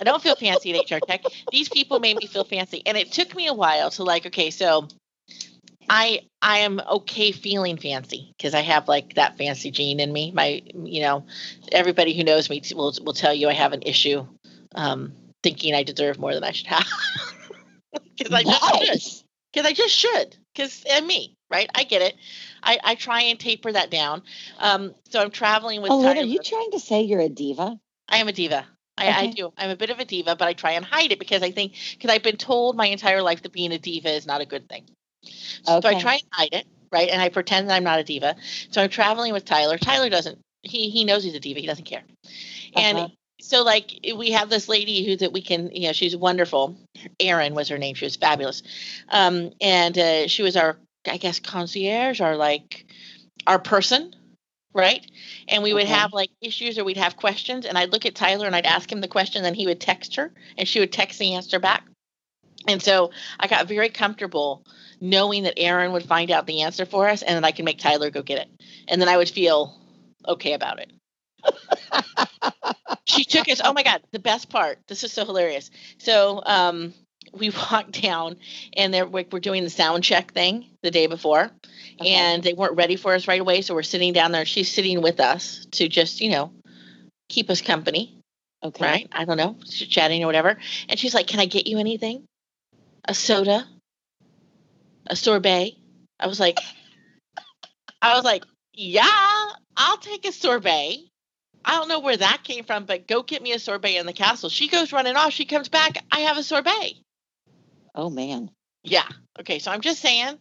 I don't feel fancy at HR Tech. These people made me feel fancy, and it took me a while to like. Okay, so I I am okay feeling fancy because I have like that fancy gene in me. My you know, everybody who knows me will will tell you I have an issue um, thinking I deserve more than I should have. Because I just Because I just should. Because I'm me, right? I get it. I, I try and taper that down. Um, so I'm traveling with. Oh, Lynn, are you trying to say you're a diva? I am a diva. I, I do. I'm a bit of a diva, but I try and hide it because I think because I've been told my entire life that being a diva is not a good thing. So I try and hide it, right? And I pretend that I'm not a diva. So I'm traveling with Tyler. Tyler doesn't. He he knows he's a diva. He doesn't care. And Uh-huh. so like we have this lady who that we can you know she's wonderful. Erin was her name. She was fabulous. Um, and uh, she was our I guess concierge or like our person, right? And we would Okay. have like issues or we'd have questions, and I'd look at Tyler and I'd ask him the question, then he would text her, and she would text the answer back. And so I got very comfortable knowing that Erin would find out the answer for us, and then I can make Tyler go get it, and then I would feel okay about it. she took us. Oh my god, the best part. This is so hilarious. So um, we walked down, and they're like we're doing the sound check thing the day before, Okay. and they weren't ready for us right away. So we're sitting down there. She's sitting with us to just you know keep us company, okay. right? I don't know, ch- chatting or whatever. And she's like, "Can I get you anything? A soda? A sorbet?" I was like, I was like, "Yeah, I'll take a sorbet." I don't know where that came from, but go get me a sorbet in the castle. She goes running off. She comes back. I have a sorbet. Oh man. Yeah. Okay. So I'm just saying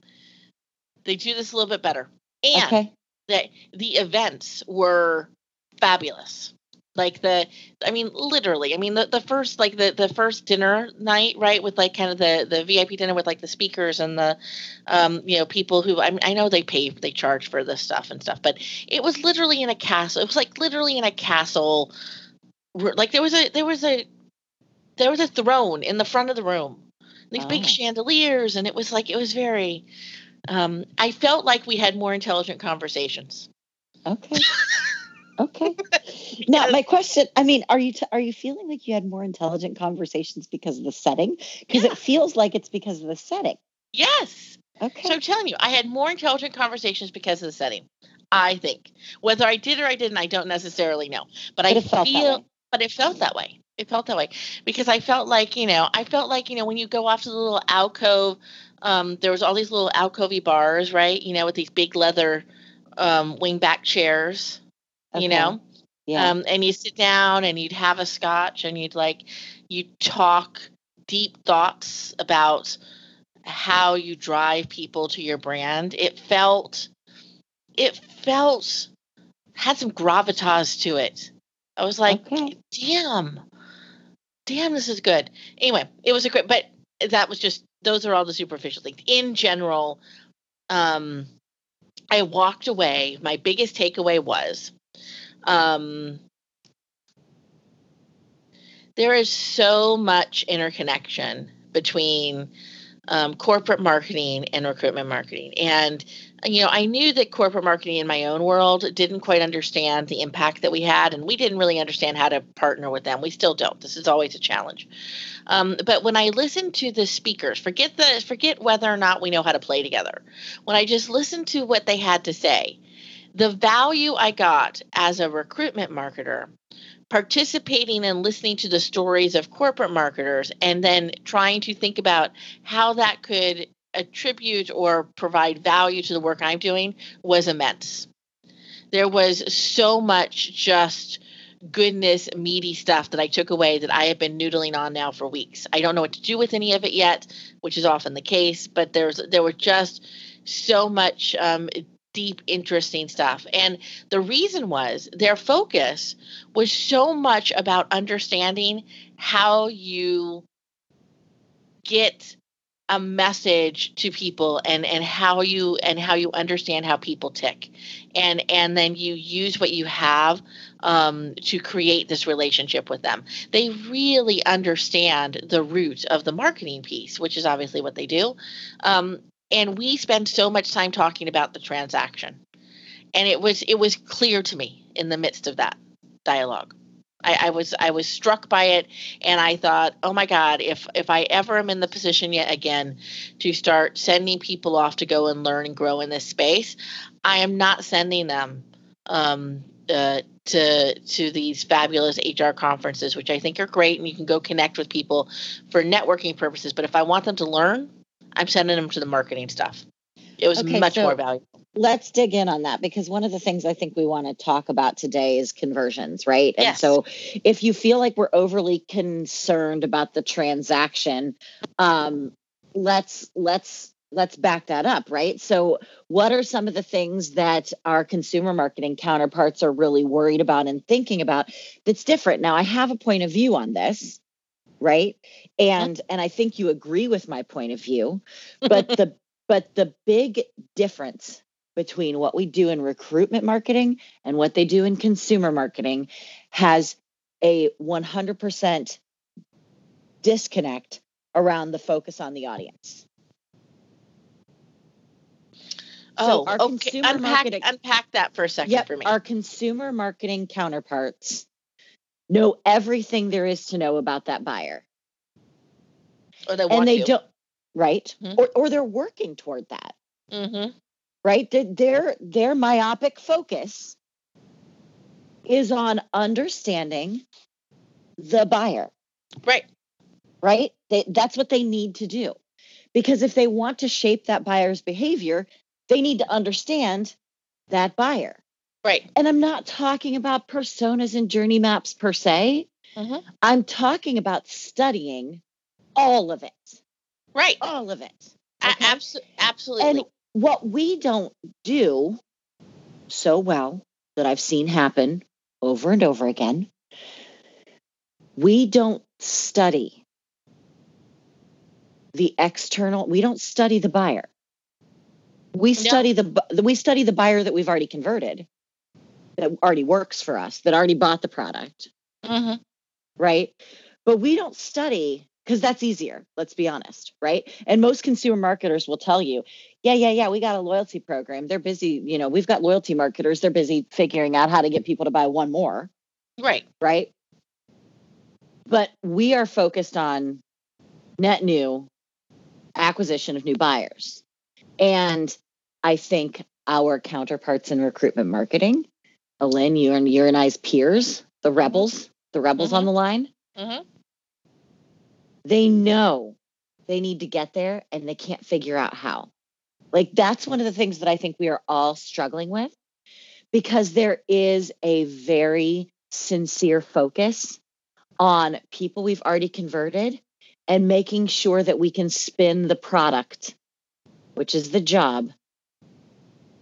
they do this a little bit better. And Okay. that the events were fabulous. Like the, I mean, literally, I mean, the, the first, like the, the first dinner night, right. With like kind of the, the VIP dinner with like the speakers and the, um, you know, people who, I mean, I know they pay, they charge for this stuff and stuff, but it was literally in a castle. It was like literally in a castle. Like there was a, there was a, there was a throne in the front of the room, these big Oh. chandeliers. And it was like, it was very, um, I felt like we had more intelligent conversations. Okay. Okay. Now, my question, I mean, are you t- are you feeling like you had more intelligent conversations because of the setting? Because Yeah. it feels like it's because of the setting. Yes. Okay. So I'm telling you, I had more intelligent conversations because of the setting. I think whether I did or I didn't, I don't necessarily know. But, but I feel, but it felt that way. It felt that way because I felt like you know, I felt like you know, when you go off to the little alcove, um, there was all these little alcovey bars, right? You know, with these big leather um, wingback chairs. You know, Yeah. Um, and you sit down and you'd have a scotch and you'd like you talk deep thoughts about how you drive people to your brand. It felt it felt had some gravitas to it. I was like, Okay. damn, damn, this is good. Anyway, it was a great, but that was just those are all the superficial things. In general, um, I walked away. My biggest takeaway was, um, there is so much interconnection between um, corporate marketing and recruitment marketing. And, you know, I knew that corporate marketing in my own world didn't quite understand the impact that we had, and we didn't really understand how to partner with them. We still don't. This is always a challenge. Um, but when I listen to the speakers, forget the forget whether or not we know how to play together. When I just listen to what they had to say, the value I got as a recruitment marketer participating and listening to the stories of corporate marketers and then trying to think about how that could attribute or provide value to the work I'm doing was immense. There was so much just goodness, meaty stuff that I took away that I have been noodling on now for weeks. I don't know what to do with any of it yet, which is often the case, but there's there was just so much um, deep, interesting stuff. And the reason was their focus was so much about understanding how you get a message to people and and how you and how you understand how people tick. And and then you use what you have um, to create this relationship with them. They really understand the root of the marketing piece which is obviously what they do. Um, and we spend so much time talking about the transaction and it was it was clear to me in the midst of that dialogue I, I was I was struck by it and I thought, oh my God, if if I ever am in the position yet again to start sending people off to go and learn and grow in this space, I am not sending them um, uh, to to these fabulous HR conferences, which I think are great, and you can go connect with people for networking purposes. But if I want them to learn, I'm sending them to the marketing stuff. It was Okay, much so- more valuable. let's dig in on that because one of the things I think we want to talk about today is conversions, right? And so if you feel like we're overly concerned about the transaction, um, let's let's let's back that up, right? So what are some of the things that our consumer marketing counterparts are really worried about and thinking about that's different? Now I have a point of view on this, right? And and I think you agree with my point of view, but the but the big difference between what we do in recruitment marketing and what they do in consumer marketing has a 100% disconnect around the focus on the audience. Oh, our okay. consumer Unpack, marketing- unpack that for a second Yep, for me. our consumer marketing counterparts know everything there is to know about that buyer. or they want And they to. don't right? Mhm. Or or they're working toward that. Mm-hmm. right? Their their, their myopic focus is on understanding the buyer, Right. right? They, that's what they need to do. Because if they want to shape that buyer's behavior, they need to understand that buyer. Right. And I'm not talking about personas and journey maps per se. Mhm. I'm talking about studying all of it, Right. all of it. A- abso- absolutely. And what we don't do so well that I've seen happen over and over again, we don't study the external, we don't study the buyer. We study the we study the buyer that we've already converted, that already works for us, that already bought the product, hmm right? But we don't study because that's easier, let's be honest, right? And most consumer marketers will tell you, yeah, yeah, yeah, we got a loyalty program. They're busy, you know, we've got loyalty marketers. They're busy figuring out how to get people to buy one more, Right. right? But we are focused on net new acquisition of new buyers. And I think our counterparts in recruitment marketing, Alin, you and your and I's peers, the rebels, the rebels on the line, hmm they know they need to get there and they can't figure out how. Like that's one of the things that I think we are all struggling with because there is a very sincere focus on people we've already converted and making sure that we can spin the product, which is the job,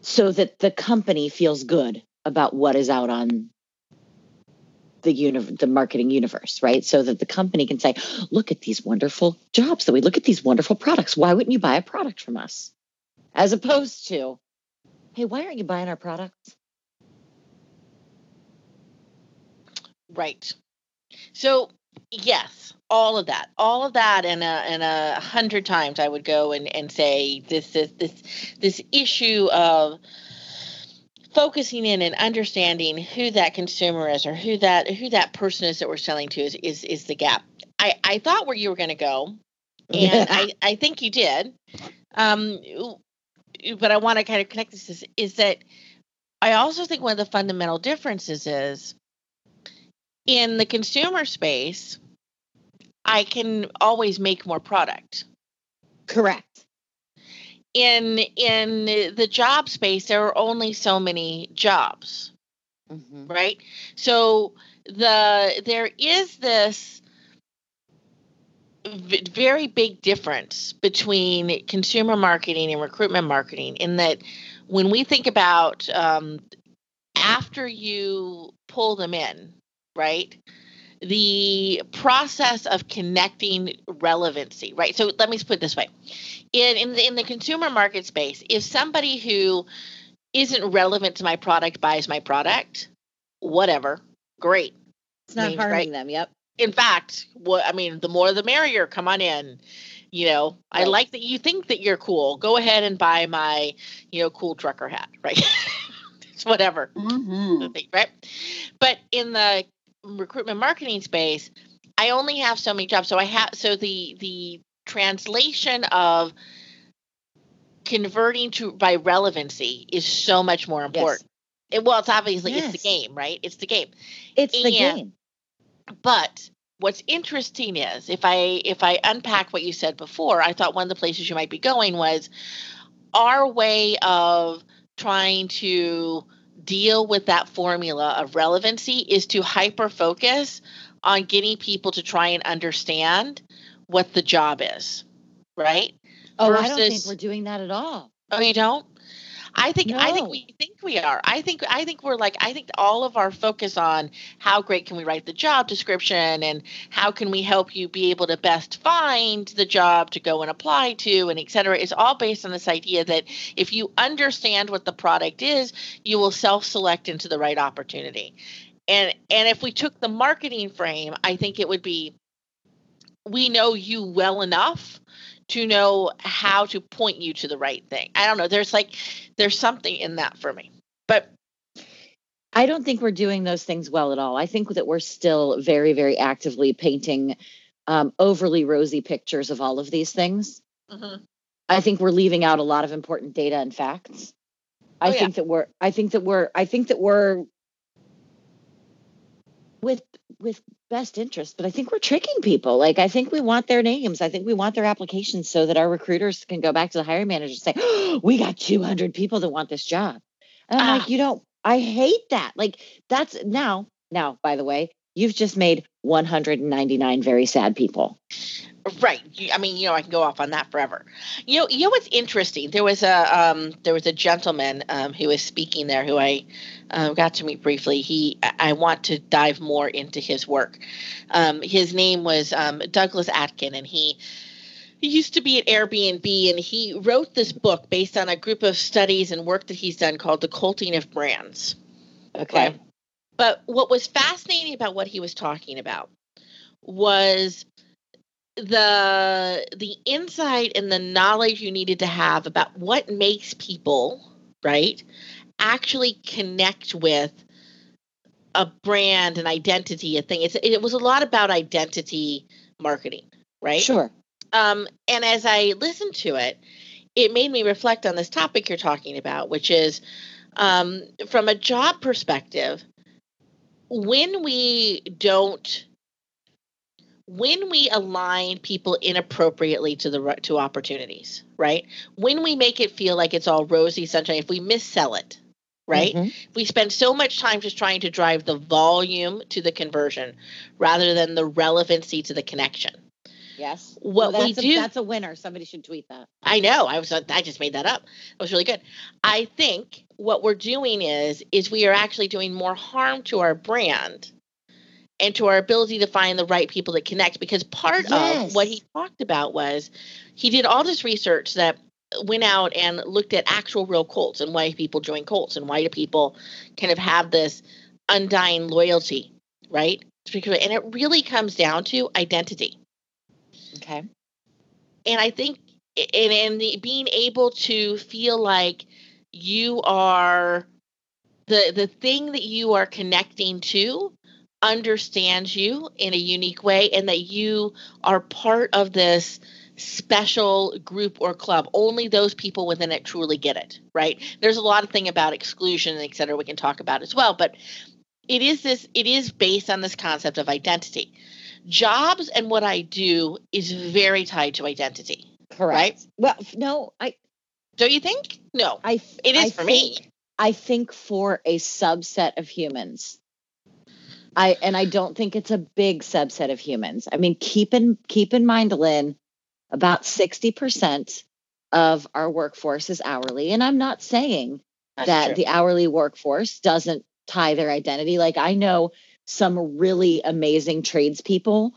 so that the company feels good about what is out on the uni- the marketing universe, right? So that the company can say, look at these wonderful jobs that we look at these wonderful products. Why wouldn't you buy a product from us? As opposed to, hey, why aren't you buying our products? Right. So yes, all of that, all of that, and a and a hundred times I would go and and say this is this this issue of focusing in and understanding who that consumer is or who that who that person is that we're selling to is is is the gap. I I thought where you were going to go, and I I think you did. Um, but I want to kind of connect this is, is that I also think one of the fundamental differences is in the consumer space, I can always make more product. Correct. In in the job space, there are only so many jobs, Mhm. right? So the there is this very big difference between consumer marketing and recruitment marketing in that when we think about um, after you pull them in right the process of connecting relevancy right so let me put it this way in in the, in the consumer market space if somebody who isn't relevant to my product buys my product whatever great It's not harming right? them. Yep. in fact, what I mean, the more the merrier. Come on in. You know, I like that you think that you're cool. Go ahead and buy my, you know, cool trucker hat, right? it's whatever, Mm-hmm. right? But in the recruitment marketing space, I only have so many jobs. So I have so the the translation of converting to by relevancy is so much more important. It, well, it's obviously it's the game, right? It's the game It's the game. but what's interesting is if i if i unpack what you said before i thought one of the places you might be going was our way of trying to deal with that formula of relevancy is to hyper focus on getting people to try and understand what the job is right Oh, I don't think versus- we're doing that at all. oh you don't I think I think we think we are. I think I think we're like I think all of our focus on how great can we write the job description and how can we help you be able to best find the job to go and apply to and et cetera is all based on this idea that if you understand what the product is, you will self-select into the right opportunity. And and if we took the marketing frame, I think it would be we know you well enough to know how to point you to the right thing. I don't know. There's like there's something in that for me. But I don't think we're doing those things well at all. I think that we're still very, very actively painting um, overly rosy pictures of all of these things. I think we're leaving out a lot of important data and facts. I Oh, yeah. think that we're I think that we're I think that we're with best interest, but I think we're tricking people. Like I think we want their names. I think we want their applications so that our recruiters can go back to the hiring manager and say, oh, "We got 200 people that want this job." And I'm Ah. like, "You don't I hate that." Like that's now now by the way, you've just made 199 very sad people. right, I mean, you know, I can go off on that forever. You know, you know what's interesting? There was a um, there was a gentleman um, who was speaking there who I um, got to meet briefly. He I want to dive more into his work. Um, his name was um, Douglas Atkin, and he he used to be at Airbnb, and he wrote this book based on a group of studies and work that he's done called "The Culting of Brands." Okay. Right. But what was fascinating about what he was talking about was the the insight and the knowledge you needed to have about what makes people right actually connect with a brand an identity a thing it's, it was a lot about identity marketing right Sure. um, and as I listened to it, it made me reflect on this topic you're talking about, which is um, from a job perspective, when we don't, when we align people inappropriately to the to opportunities, right? When we make it feel like it's all rosy sunshine, if we missell it, right? Mhm. We spend so much time just trying to drive the volume to the conversion rather than the relevancy to the connection. Yes. What Well, we that's a, do- That's a winner. Somebody should tweet that. I know. I was I just made that up. It was really good. I think what we're doing is is we are actually doing more harm to our brand and to our ability to find the right people that connect because part of what he talked about was he did all this research that went out and looked at actual real cults and why people join cults and why do people kind of have this undying loyalty, right? And it really comes down to identity Okay. and I think and and the, being able to feel like you are the the thing that you are connecting to understands you in a unique way and that you are part of this special group or club. Only those people within it truly get it right? There's a lot of thing about exclusion and et cetera we can talk about as well but it is this it is based on this concept of identity. Jobs and what i do is very tied to identity Correct. Well, no, I, don't you think no I, th- it is I for think- me I think for a subset of humans. I and I don't think it's a big subset of humans. I mean, keep in keep in mind, Lynn, about 60% of our workforce is hourly. And I'm not saying that the hourly workforce doesn't tie their identity. Like I know some really amazing tradespeople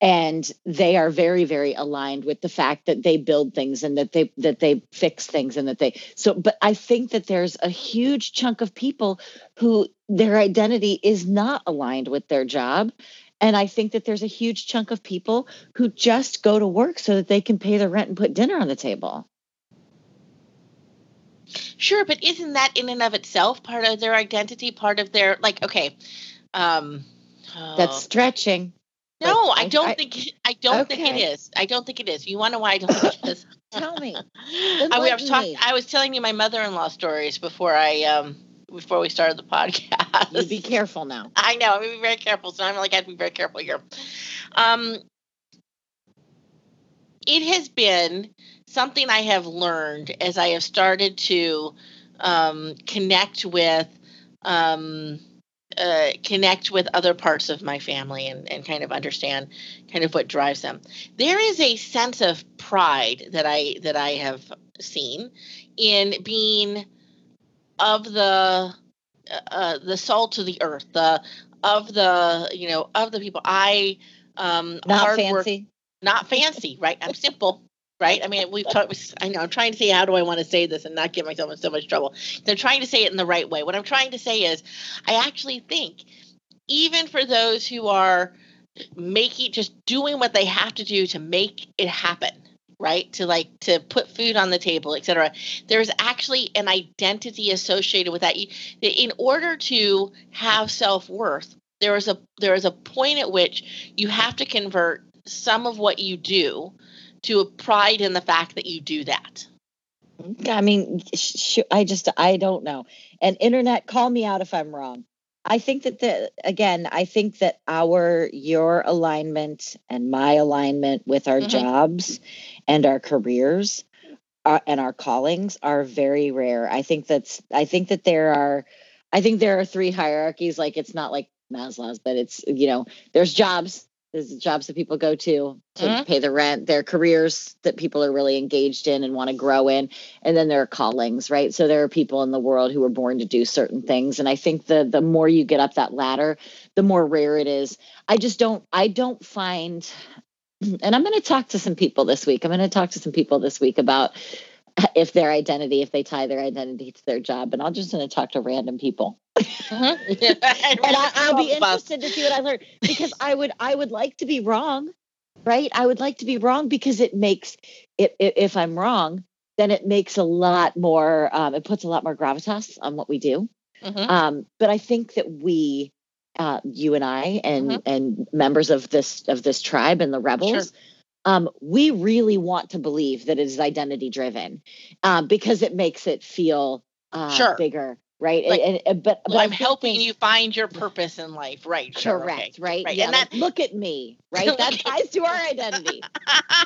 and they are very very aligned with the fact that they build things and that they that they fix things and that they so but i think that there's a huge chunk of people who their identity is not aligned with their job. And i think that there's a huge chunk of people who just go to work so that they can pay the rent and put dinner on the table. Sure, but isn't that in and of itself part of their identity, part of their like? Okay, um, that's oh, stretching no, I I- don't I- think I don't think it Okay. is. I don't think it is. You want to know why I don't think it is? tell me I, I was talking. I was telling you my mother-in-law stories before I um before we started the podcast. you be careful now I know. I'm gonna be very careful. So I'm like, I have to be very careful here. Um, it has been something I have learned as I have started to um, connect with um, uh, connect with other parts of my family and, and kind of understand kind of what drives them. There is a sense of pride that I that I have seen in being of the uh, the salt of the earth, the of the you know of the people. I um not hard work- fancy not fancy, right? I'm simple, right? I mean, we've talked. I know I'm trying to say how do I want to say this and not get myself in so much trouble. They're trying to say it in the right way. What I'm trying to say is, I actually think, even for those who are making just doing what they have to do to make it happen right to like to put food on the table etc there's actually an identity associated with that in order to have self-worth there is a there is a point at which you have to convert some of what you do to a pride in the fact that you do that I mean, sh- sh- I just I don't know. And internet, call me out if I'm wrong. I think that the again, I think that our your alignment and my alignment with our Mhm. jobs and our careers uh, and our callings are very rare. I think that's I think that there are I think there are three hierarchies. Like it's not like Maslow's, but it's you know there's jobs. There's jobs that people go to to Mhm. pay the rent. There are careers that people are really engaged in and want to grow in. And then there are callings right? So there are people in the world who are born to do certain things. And i think the the more you get up that ladder the more rare it is. I just don't i don't find and i'm going to talk to some people this week. I'm going to talk to some people this week about if their identity if they tie their identity to their job. And i'm just going to talk to random people. And and I, i'll be All of us. interested to see what i learn because i would i would like to be wrong right? I would like to be wrong because it makes it, it if i'm wrong then it makes a lot more um, it puts a lot more gravitas on what we do. Mhm. um, but i think that we uh, you and i and Mhm. and members of this of this tribe and the rebels um, we really want to believe that it is identity driven um, because it makes it feel uh, Sure. bigger right Like, and, and- but, but Well, I'm helping things- you find your purpose in life right sure, okay. correct right, right. yeah And like, that- look at me right that ties to our identity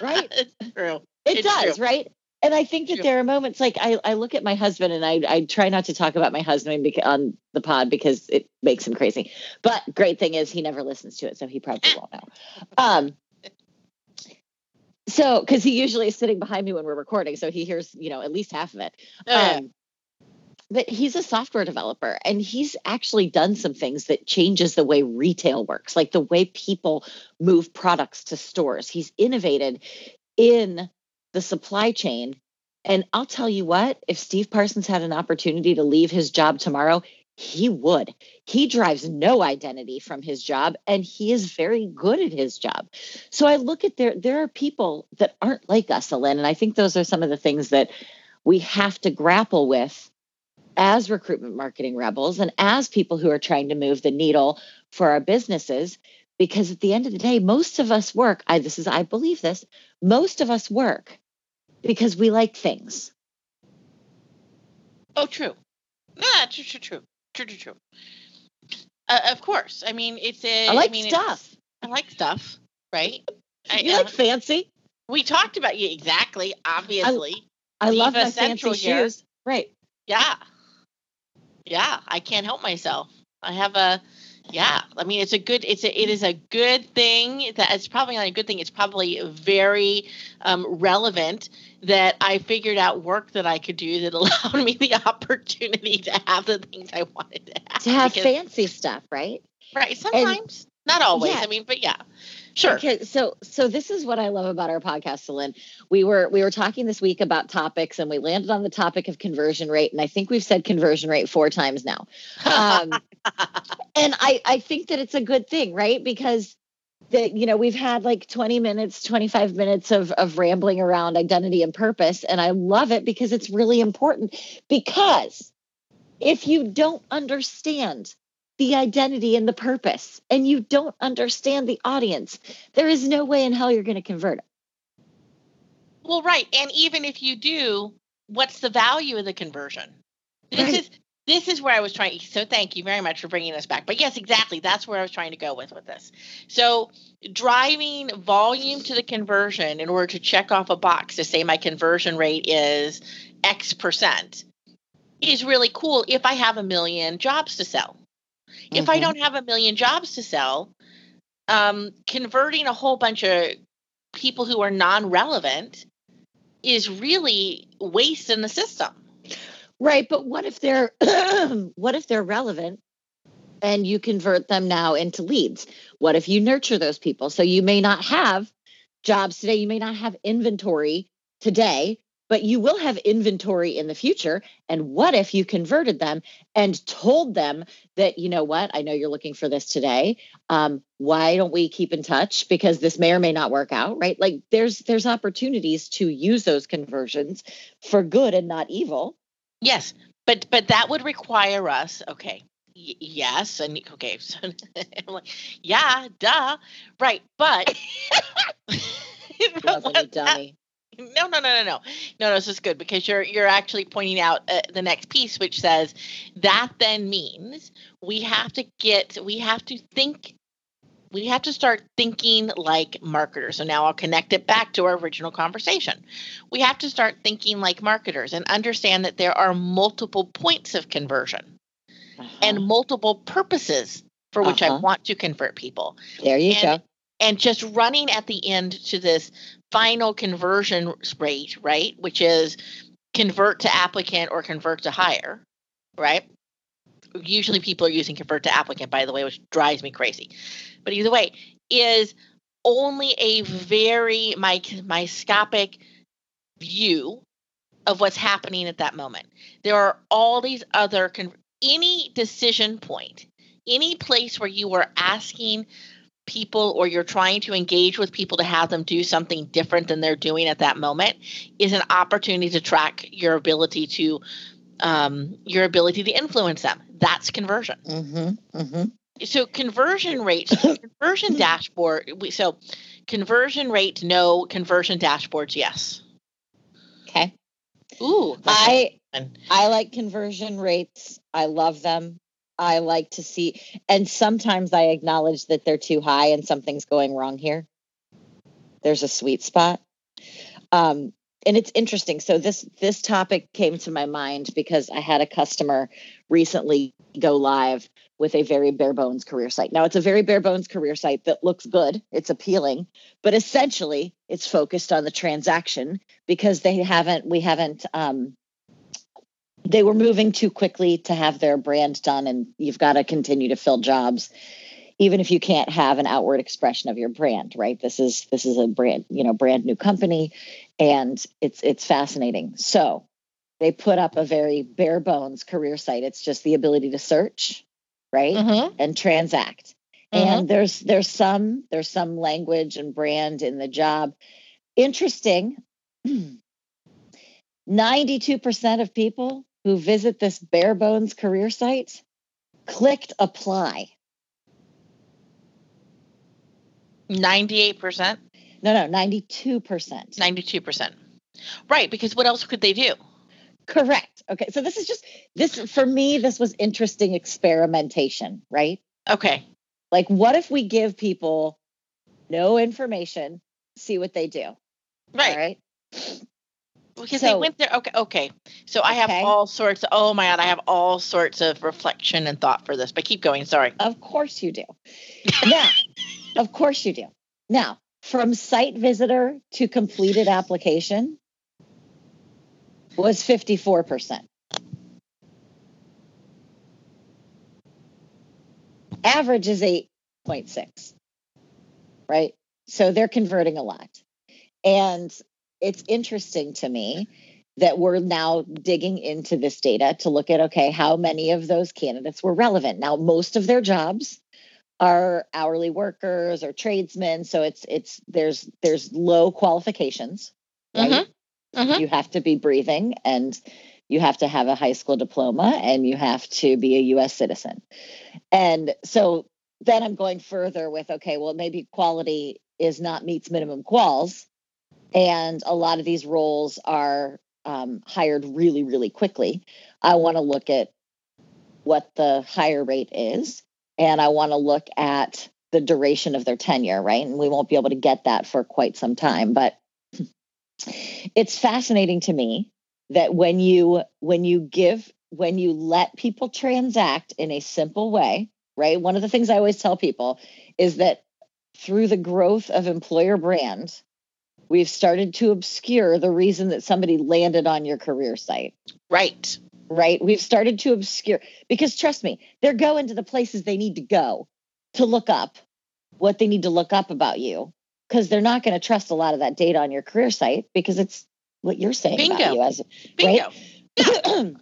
Right? it's true it It's does true. right and I think that True. there are moments like I, I look at my husband and I, I try not to talk about my husband on the pod because it makes him crazy. But great thing is he never listens to it, so he probably won't know. Um, so because he usually is sitting behind me when we're recording, so he hears you know at least half of it. Yeah. Um, but he's a software developer and he's actually done some things that changes the way retail works, like the way people move products to stores. He's innovated in the supply chain. And I'll tell you what, if Steve Parsons had an opportunity to leave his job tomorrow, he would. He drives no identity from his job and he is very good at his job. So I look at there there are people that aren't like us, Ellen, and I think those are some of the things that we have to grapple with as recruitment marketing rebels and as people who are trying to move the needle for our businesses because at the end of the day most of us work i this is i believe this most of us work because we like things Oh, true. Yeah, true, true, true, true, true, true. Uh, of course. I mean, it's a. i like mean, it's- stuff I like stuff, right? I, you uh, like fancy we talked about you exactly. Obviously, i love Diva my Central fancy here. shoes right yeah, yeah. I can't help myself. I have a. Yeah, I mean it's a good it's a it is a good thing that it's probably not a good thing it's probably very um, relevant that I figured out work that I could do that allowed me the opportunity to have the things I wanted to have. to have because- fancy stuff right Right. Sometimes. Not always. Yeah. I mean, but yeah. Sure. Okay, so so this is what I love about our podcast, Celine. We were we were talking this week about topics, and we landed on the topic of conversion rate, and I think we've said conversion rate four times now. Um, and I I think that it's a good thing, right? Because that you know we've had like 20 minutes 25 minutes of of rambling around identity and purpose and i love it because it's really important because if you don't understand the identity and the purpose and you don't understand the audience there is no way in hell you're going to convert it well, right. And even if you do, what's the value of the conversion? This Right. is this is where I was trying. So thank you very much for bringing us back. But yes, exactly. That's where I was trying to go with with this. So driving volume to the conversion in order to check off a box to say my conversion rate is X percent is really cool if I have a million jobs to sell. If I Mhm. don't have a million jobs to sell, um, converting a whole bunch of people who are non-relevant is really waste in the system. right but what if they're what if they're relevant and you convert them now into leads what if you nurture those people so you may not have jobs today you may not have inventory today but you will have inventory in the future. And what if you converted them and told them that you know what? I know you're looking for this today. Um, why don't we keep in touch? Because this may or may not work out right? Like there's there's opportunities to use those conversions for good and not evil. Yes, but but that would require us. Okay, y- yes, and okay, so I'm like, yeah, duh, right, but. wasn't a dummy No, no, no, no, no, no, no. This is good because you're you're actually pointing out uh, the next piece, which says that then means we have to get we have to think we have to start thinking like marketers. So now I'll connect it back to our original conversation. We have to start thinking like marketers and understand that there are multiple points of conversion and Uh-huh. multiple purposes for which I Uh-huh. want to convert people there you and- go and just running at the end to this final conversion rate, right? Which is convert to applicant or convert to hire, right? Usually people are using convert to applicant, by the way, which drives me crazy. But either way, is only a very mic- microscopic view of what's happening at that moment. There are all these other, any decision point, any place where you are asking people or you're trying to engage with people to have them do something different than they're doing at that moment is an opportunity to track your ability to um, your ability to influence them. That's conversion. Mm-hmm, mm-hmm. so conversion rates conversion dashboard we, so conversion rate no conversion dashboards yes. Okay. Ooh i fun. i like conversion rates. I love them i like to see and sometimes i acknowledge that they're too high and something's going wrong here there's a sweet spot um and it's interesting. So this this topic came to my mind because I had a customer recently go live with a very bare bones career site. Now it's a very bare bones career site that looks good, it's appealing, but essentially it's focused on the transaction because they haven't we haven't um, they were moving too quickly to have their brand done and you've got to continue to fill jobs even if you can't have an outward expression of your brand right? This is this is a brand you know brand new company and it's it's fascinating. So they put up a very bare bones career site. It's just the ability to search right Mm-hmm. and transact. Mhm. and there's there's some there's some language and brand in the job. Interesting. 92% of people who visit this bare bones career site clicked apply 98%, no no 92% 92%. Right, because what else could they do? correct okay so this is just this for me this was interesting experimentation right Okay. like what if we give people no information see what they do Right. all right Because they went there. Okay. Okay. So I have Okay. all sorts. oh my God. I have all sorts of reflection and thought for this, but keep going. Sorry. Of course you do. now, of course you do. Now, from site visitor to completed application was 54%. Average is 8.6, right? So they're converting a lot. And it's interesting to me that we're now digging into this data to look at okay how many of those candidates were relevant now most of their jobs are hourly workers or tradesmen so it's it's there's there's low qualifications right Mhm. Mhm. you have to be breathing and you have to have a high school diploma and you have to be a US citizen and so then i'm going further with okay well maybe quality is not meets minimum quals and a lot of these roles are um, hired really really quickly. I want to look at what the hire rate is and i want to look at the duration of their tenure right? And we won't be able to get that for quite some time but it's fascinating to me that when you when you give when you let people transact in a simple way right? One of the things i always tell people is that through the growth of employer brand we've started to obscure the reason that somebody landed on your career site Right. right we've started to obscure because trust me they're going to the places they need to go to look up what they need to look up about you because they're not going to trust a lot of that data on your career site because it's what you're saying Bingo. about you as Bingo.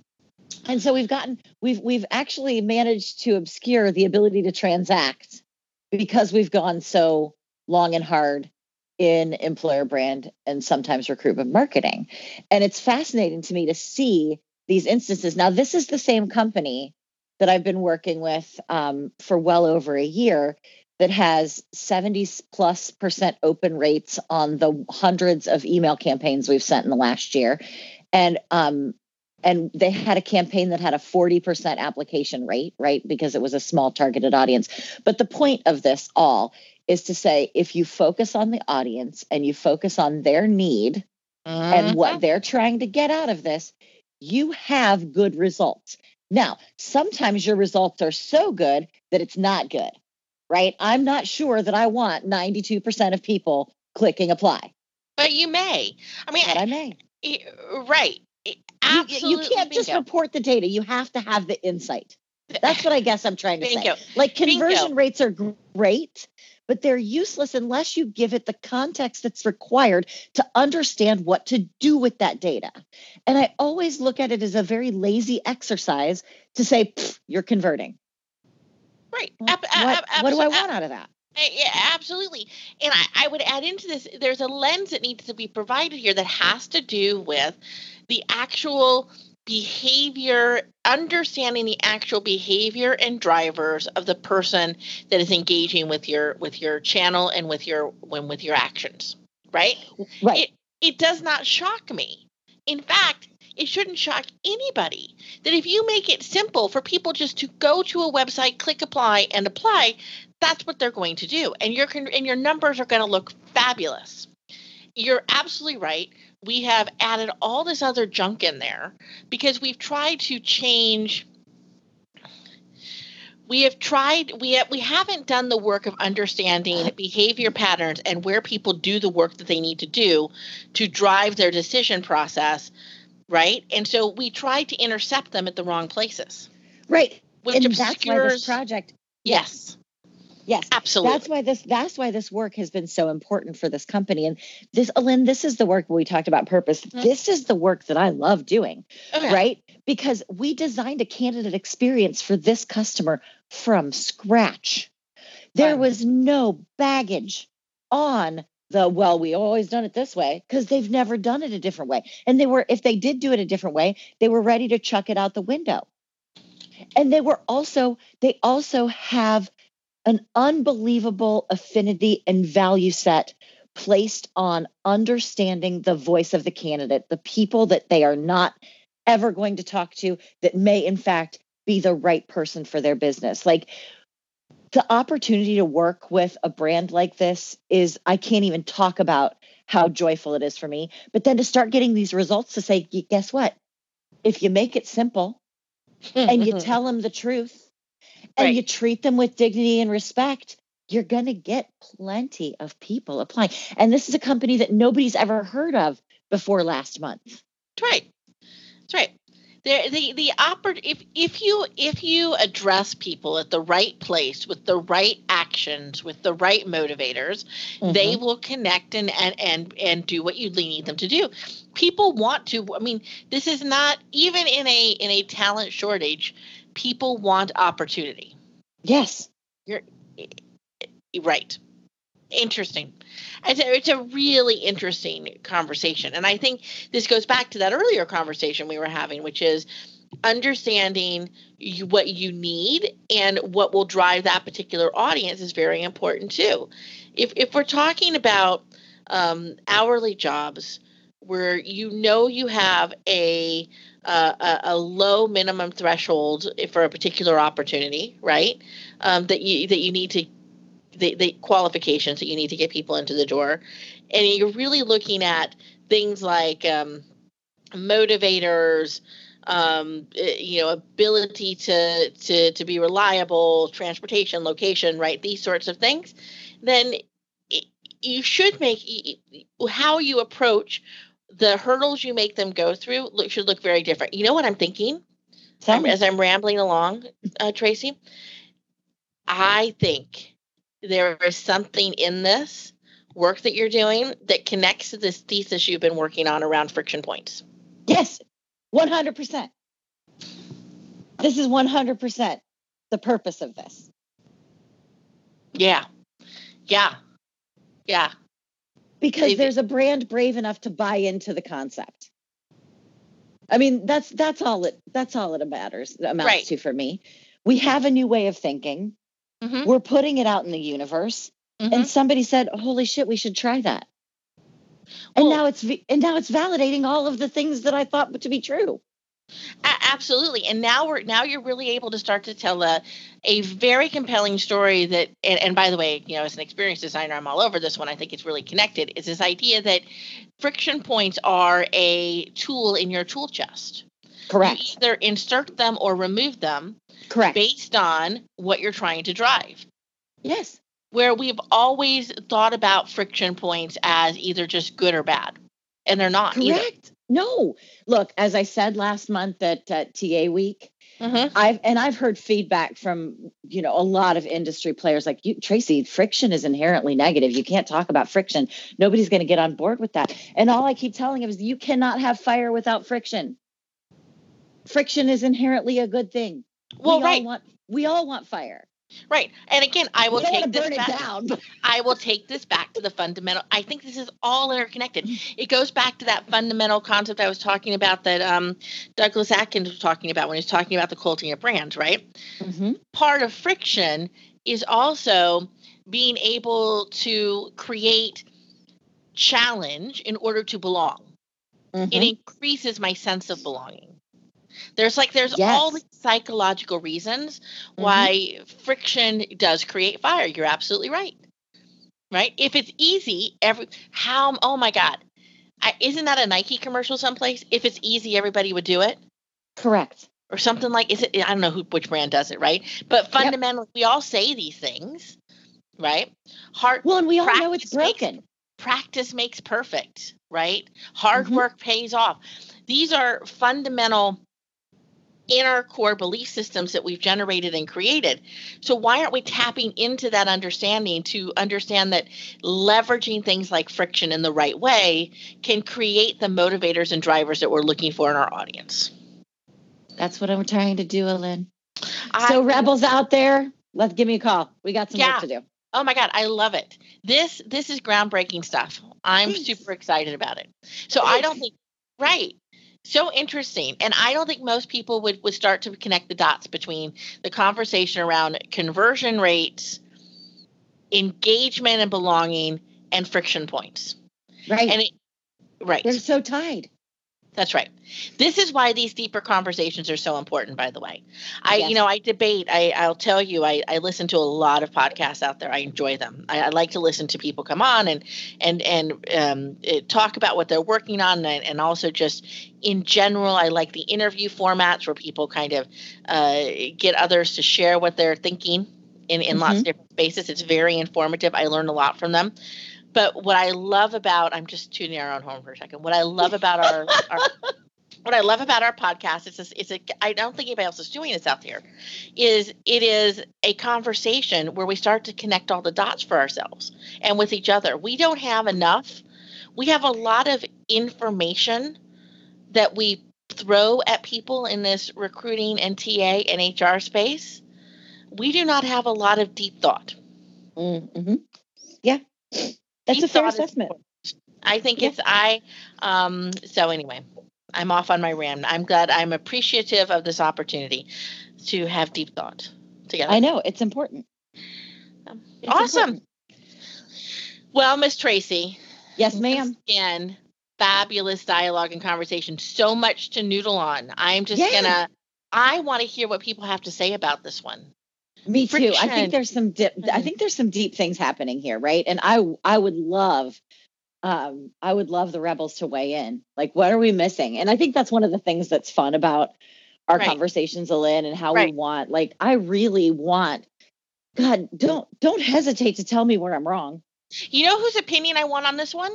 and so we've gotten we've we've actually managed to obscure the ability to transact because we've gone so long and hard in employer brand and sometimes recruitment marketing. And it's fascinating to me to see these instances. Now this is the same company that i've been working with um, for well over a year that has 70 plus percent open rates on the hundreds of email campaigns we've sent in the last year. And um, and they had a campaign that had a 40% application rate right because it was a small targeted audience. But the point of this all is to say if you focus on the audience and you focus on their need and Mhm. what they're trying to get out of this you have good results now sometimes your results are so good that it's not good right i'm not sure that i want 92% of people clicking apply But you may. I mean, but i may right. I- you, Absolutely. you can't just bingo. report the data you have to have the insight that's what i guess i'm trying to say Bingo. like Bingo. conversion rates are great but they're useless unless you give it the context that's required to understand what to do with that data and i always look at it as a very lazy exercise to say you're converting Right. what, what do i want out of that Yeah, absolutely. And I, I would add into this there's a lens that needs to be provided here that has to do with the actual behavior, understanding the actual behavior and drivers of the person that is engaging with your with your channel and with your when with your actions. Right? right It does not shock me. In fact, it shouldn't shock anybody that if you make it simple for people just to go to a website, click apply, and apply, that's what they're going to do, and your and your numbers are going to look fabulous. You're absolutely right. We have added all this other junk in there because we've tried to change we have tried we have, we haven't done the work of understanding behavior patterns and where people do the work that they need to do to drive their decision process right? And so we try to intercept them at the wrong places. Right. Which and obscures that's why this project yes Yes, absolutely. That's why this that's why this work has been so important for this company. And this, Lynn, this is the work we talked about purpose. Mm-hmm. This is the work that I love doing, okay. right? Because we designed a candidate experience for this customer from scratch. There was no baggage on the well we always done it this way because they've never done it a different way and they were if they did do it a different way they were ready to chuck it out the window and they were also they also have an unbelievable affinity and value set placed on understanding the voice of the candidate, the people that they are not ever going to talk to that may, in fact, be the right person for their business. Like the opportunity to work with a brand like this is, I can't even talk about how joyful it is for me. But then to start getting these results to say, guess what? If you make it simple and you tell them the truth, and right. you treat them with dignity and respect, you're going to get plenty of people applying. And this is a company that nobody's ever heard of before last month. That's right. That's right. The the the oper- if if you if you address people at the right place with the right actions with the right motivators, mm-hmm. they will connect and and and and do what you need them to do. People want to. I mean, this is not even in a in a talent shortage people want opportunity. Yes. You're right. Interesting. It's a, it's a really interesting conversation. And I think this goes back to that earlier conversation we were having, which is understanding you, what you need and what will drive that particular audience is very important too. If, if we're talking about um, hourly jobs where you know you have a a, a, low minimum threshold for a particular opportunity, right? Um, that you that you need to the, the qualifications that you need to get people into the door, and you're really looking at things like um, motivators, um, eh, you know, ability to to to be reliable, transportation, location, right? These sorts of things. Then you should make how you approach the hurdles you make them go through look, should look very different. You know what I'm thinking? I'm, as I'm rambling along, uh, Tracy, I think there is something in this work that you're doing that connects to this thesis you've been working on around friction points. Yes, 100%. This is 100% the purpose of this. Yeah. Yeah. Yeah because there's a brand brave enough to buy into the concept. I mean, that's that's all it that's all it matters amounts right. to for me. We have a new way of thinking. Mm-hmm. We're putting it out in the universe, mm-hmm. and somebody said, "Holy shit, we should try that." Well, and now it's and now it's validating all of the things that I thought to be true absolutely and now we're now you're really able to start to tell a, a very compelling story that and, and, by the way you know as an experienced designer i'm all over this one i think it's really connected is this idea that friction points are a tool in your tool chest. Correct. you either insert them or remove them correct. based on what you're trying to drive. Yes. Where we've always thought about friction points as either just good or bad and they're not correct. either. No, look, as I said last month at, at TA Week, mm-hmm. I've and I've heard feedback from you know a lot of industry players like you, Tracy. Friction is inherently negative. You can't talk about friction. Nobody's going to get on board with that. And all I keep telling them is you cannot have fire without friction. Friction is inherently a good thing. Well, we right. All want, we all want fire. Right. And again, I will take this back. Down, I will take this back to the fundamental. I think this is all interconnected. Mm-hmm. It goes back to that fundamental concept I was talking about that um, Douglas Atkins was talking about when he was talking about the culting of brands, right? Mm-hmm. Part of friction is also being able to create challenge in order to belong. Mm-hmm. It increases my sense of belonging. There's like there's yes. all these psychological reasons mm-hmm. why friction does create fire. You're absolutely right. Right? If it's easy, every how oh my god. I, isn't that a Nike commercial someplace? If it's easy, everybody would do it. Correct. Or something like is it? I don't know who which brand does it, right? But fundamentally, yep. we all say these things, right? Hard. Well, and we all know it's broken. Makes, practice makes perfect, right? Hard mm-hmm. work pays off. These are fundamental in our core belief systems that we've generated and created. So, why aren't we tapping into that understanding to understand that leveraging things like friction in the right way can create the motivators and drivers that we're looking for in our audience? That's what I'm trying to do, Erin. So, rebels out there, let's give me a call. We got some yeah. work to do. Oh my God, I love it. This this is groundbreaking stuff. I'm Thanks. super excited about it. So Thanks. I don't think right so interesting. And i don't think most people would, would start to connect the dots between the conversation around conversion rates engagement and belonging and friction points. Right. And it, right. They're so tied that's right. This is why these deeper conversations are so important, by the way. I, yes. you know, I debate. I, I'll tell you, I, I listen to a lot of podcasts out there. I enjoy them. I, I like to listen to people come on and and and um, eh, talk about what they're working on, and, and also just in general, I like the interview formats where people kind of uh, get others to share what they're thinking in, in mm-hmm. lots of different spaces. It's very informative. I learn a lot from them. But what I love about I'm just tuning our own home for a second. What I love about our, our what I love about our podcast is this, it's a I don't think anybody else is doing this out there, is it is a conversation where we start to connect all the dots for ourselves and with each other. We don't have enough. We have a lot of information that we throw at people in this recruiting and TA and HR space. We do not have a lot of deep thought. Mm-hmm. Yeah. That's a fair assessment. I think yeah. it's I. Um, so anyway, I'm off on my rant. I'm glad. I'm appreciative of this opportunity to have deep thought together. I know it's important. Um, it's awesome. Important. Well, Miss Tracy. Yes, ma'am. Again, fabulous dialogue and conversation. So much to noodle on. I'm just yeah. gonna. I want to hear what people have to say about this one. Me too. I think there's some dip, I mm-hmm. think there's some deep things happening here, right? And I I would love um I would love the rebels to weigh in. Like what are we missing? And I think that's one of the things that's fun about our right. conversations, Erin, and how right. we want like I really want God, don't don't hesitate to tell me where I'm wrong. You know whose opinion I want on this one?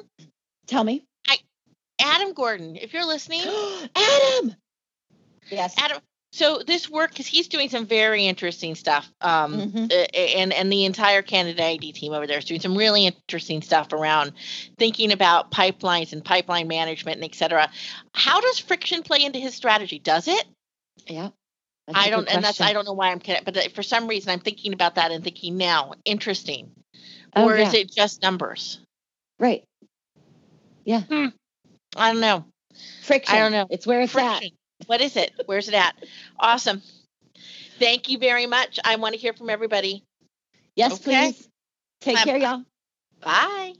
Tell me. I Adam Gordon, if you're listening. Adam. Yes. Adam, so this work because he's doing some very interesting stuff um, mm-hmm. and and the entire Candidate.ID team over there is doing some really interesting stuff around thinking about pipelines and pipeline management and et cetera. How does friction play into his strategy? Does it? Yeah. I don't and that's i don't know why i'm but for some reason i'm thinking about that and thinking now interesting. Oh, or yeah. is it just numbers? Right. Yeah. Hmm. i don't know. Friction. i don't know. It's where it's friction. at what is it? Where's it at? Awesome. Thank you very much. I want to hear from everybody. Yes, okay. please. Take Bye. care, y'all. Bye.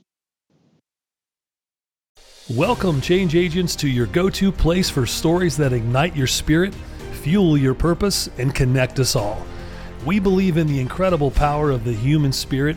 Welcome, change agents, to your go to place for stories that ignite your spirit, fuel your purpose, and connect us all. We believe in the incredible power of the human spirit,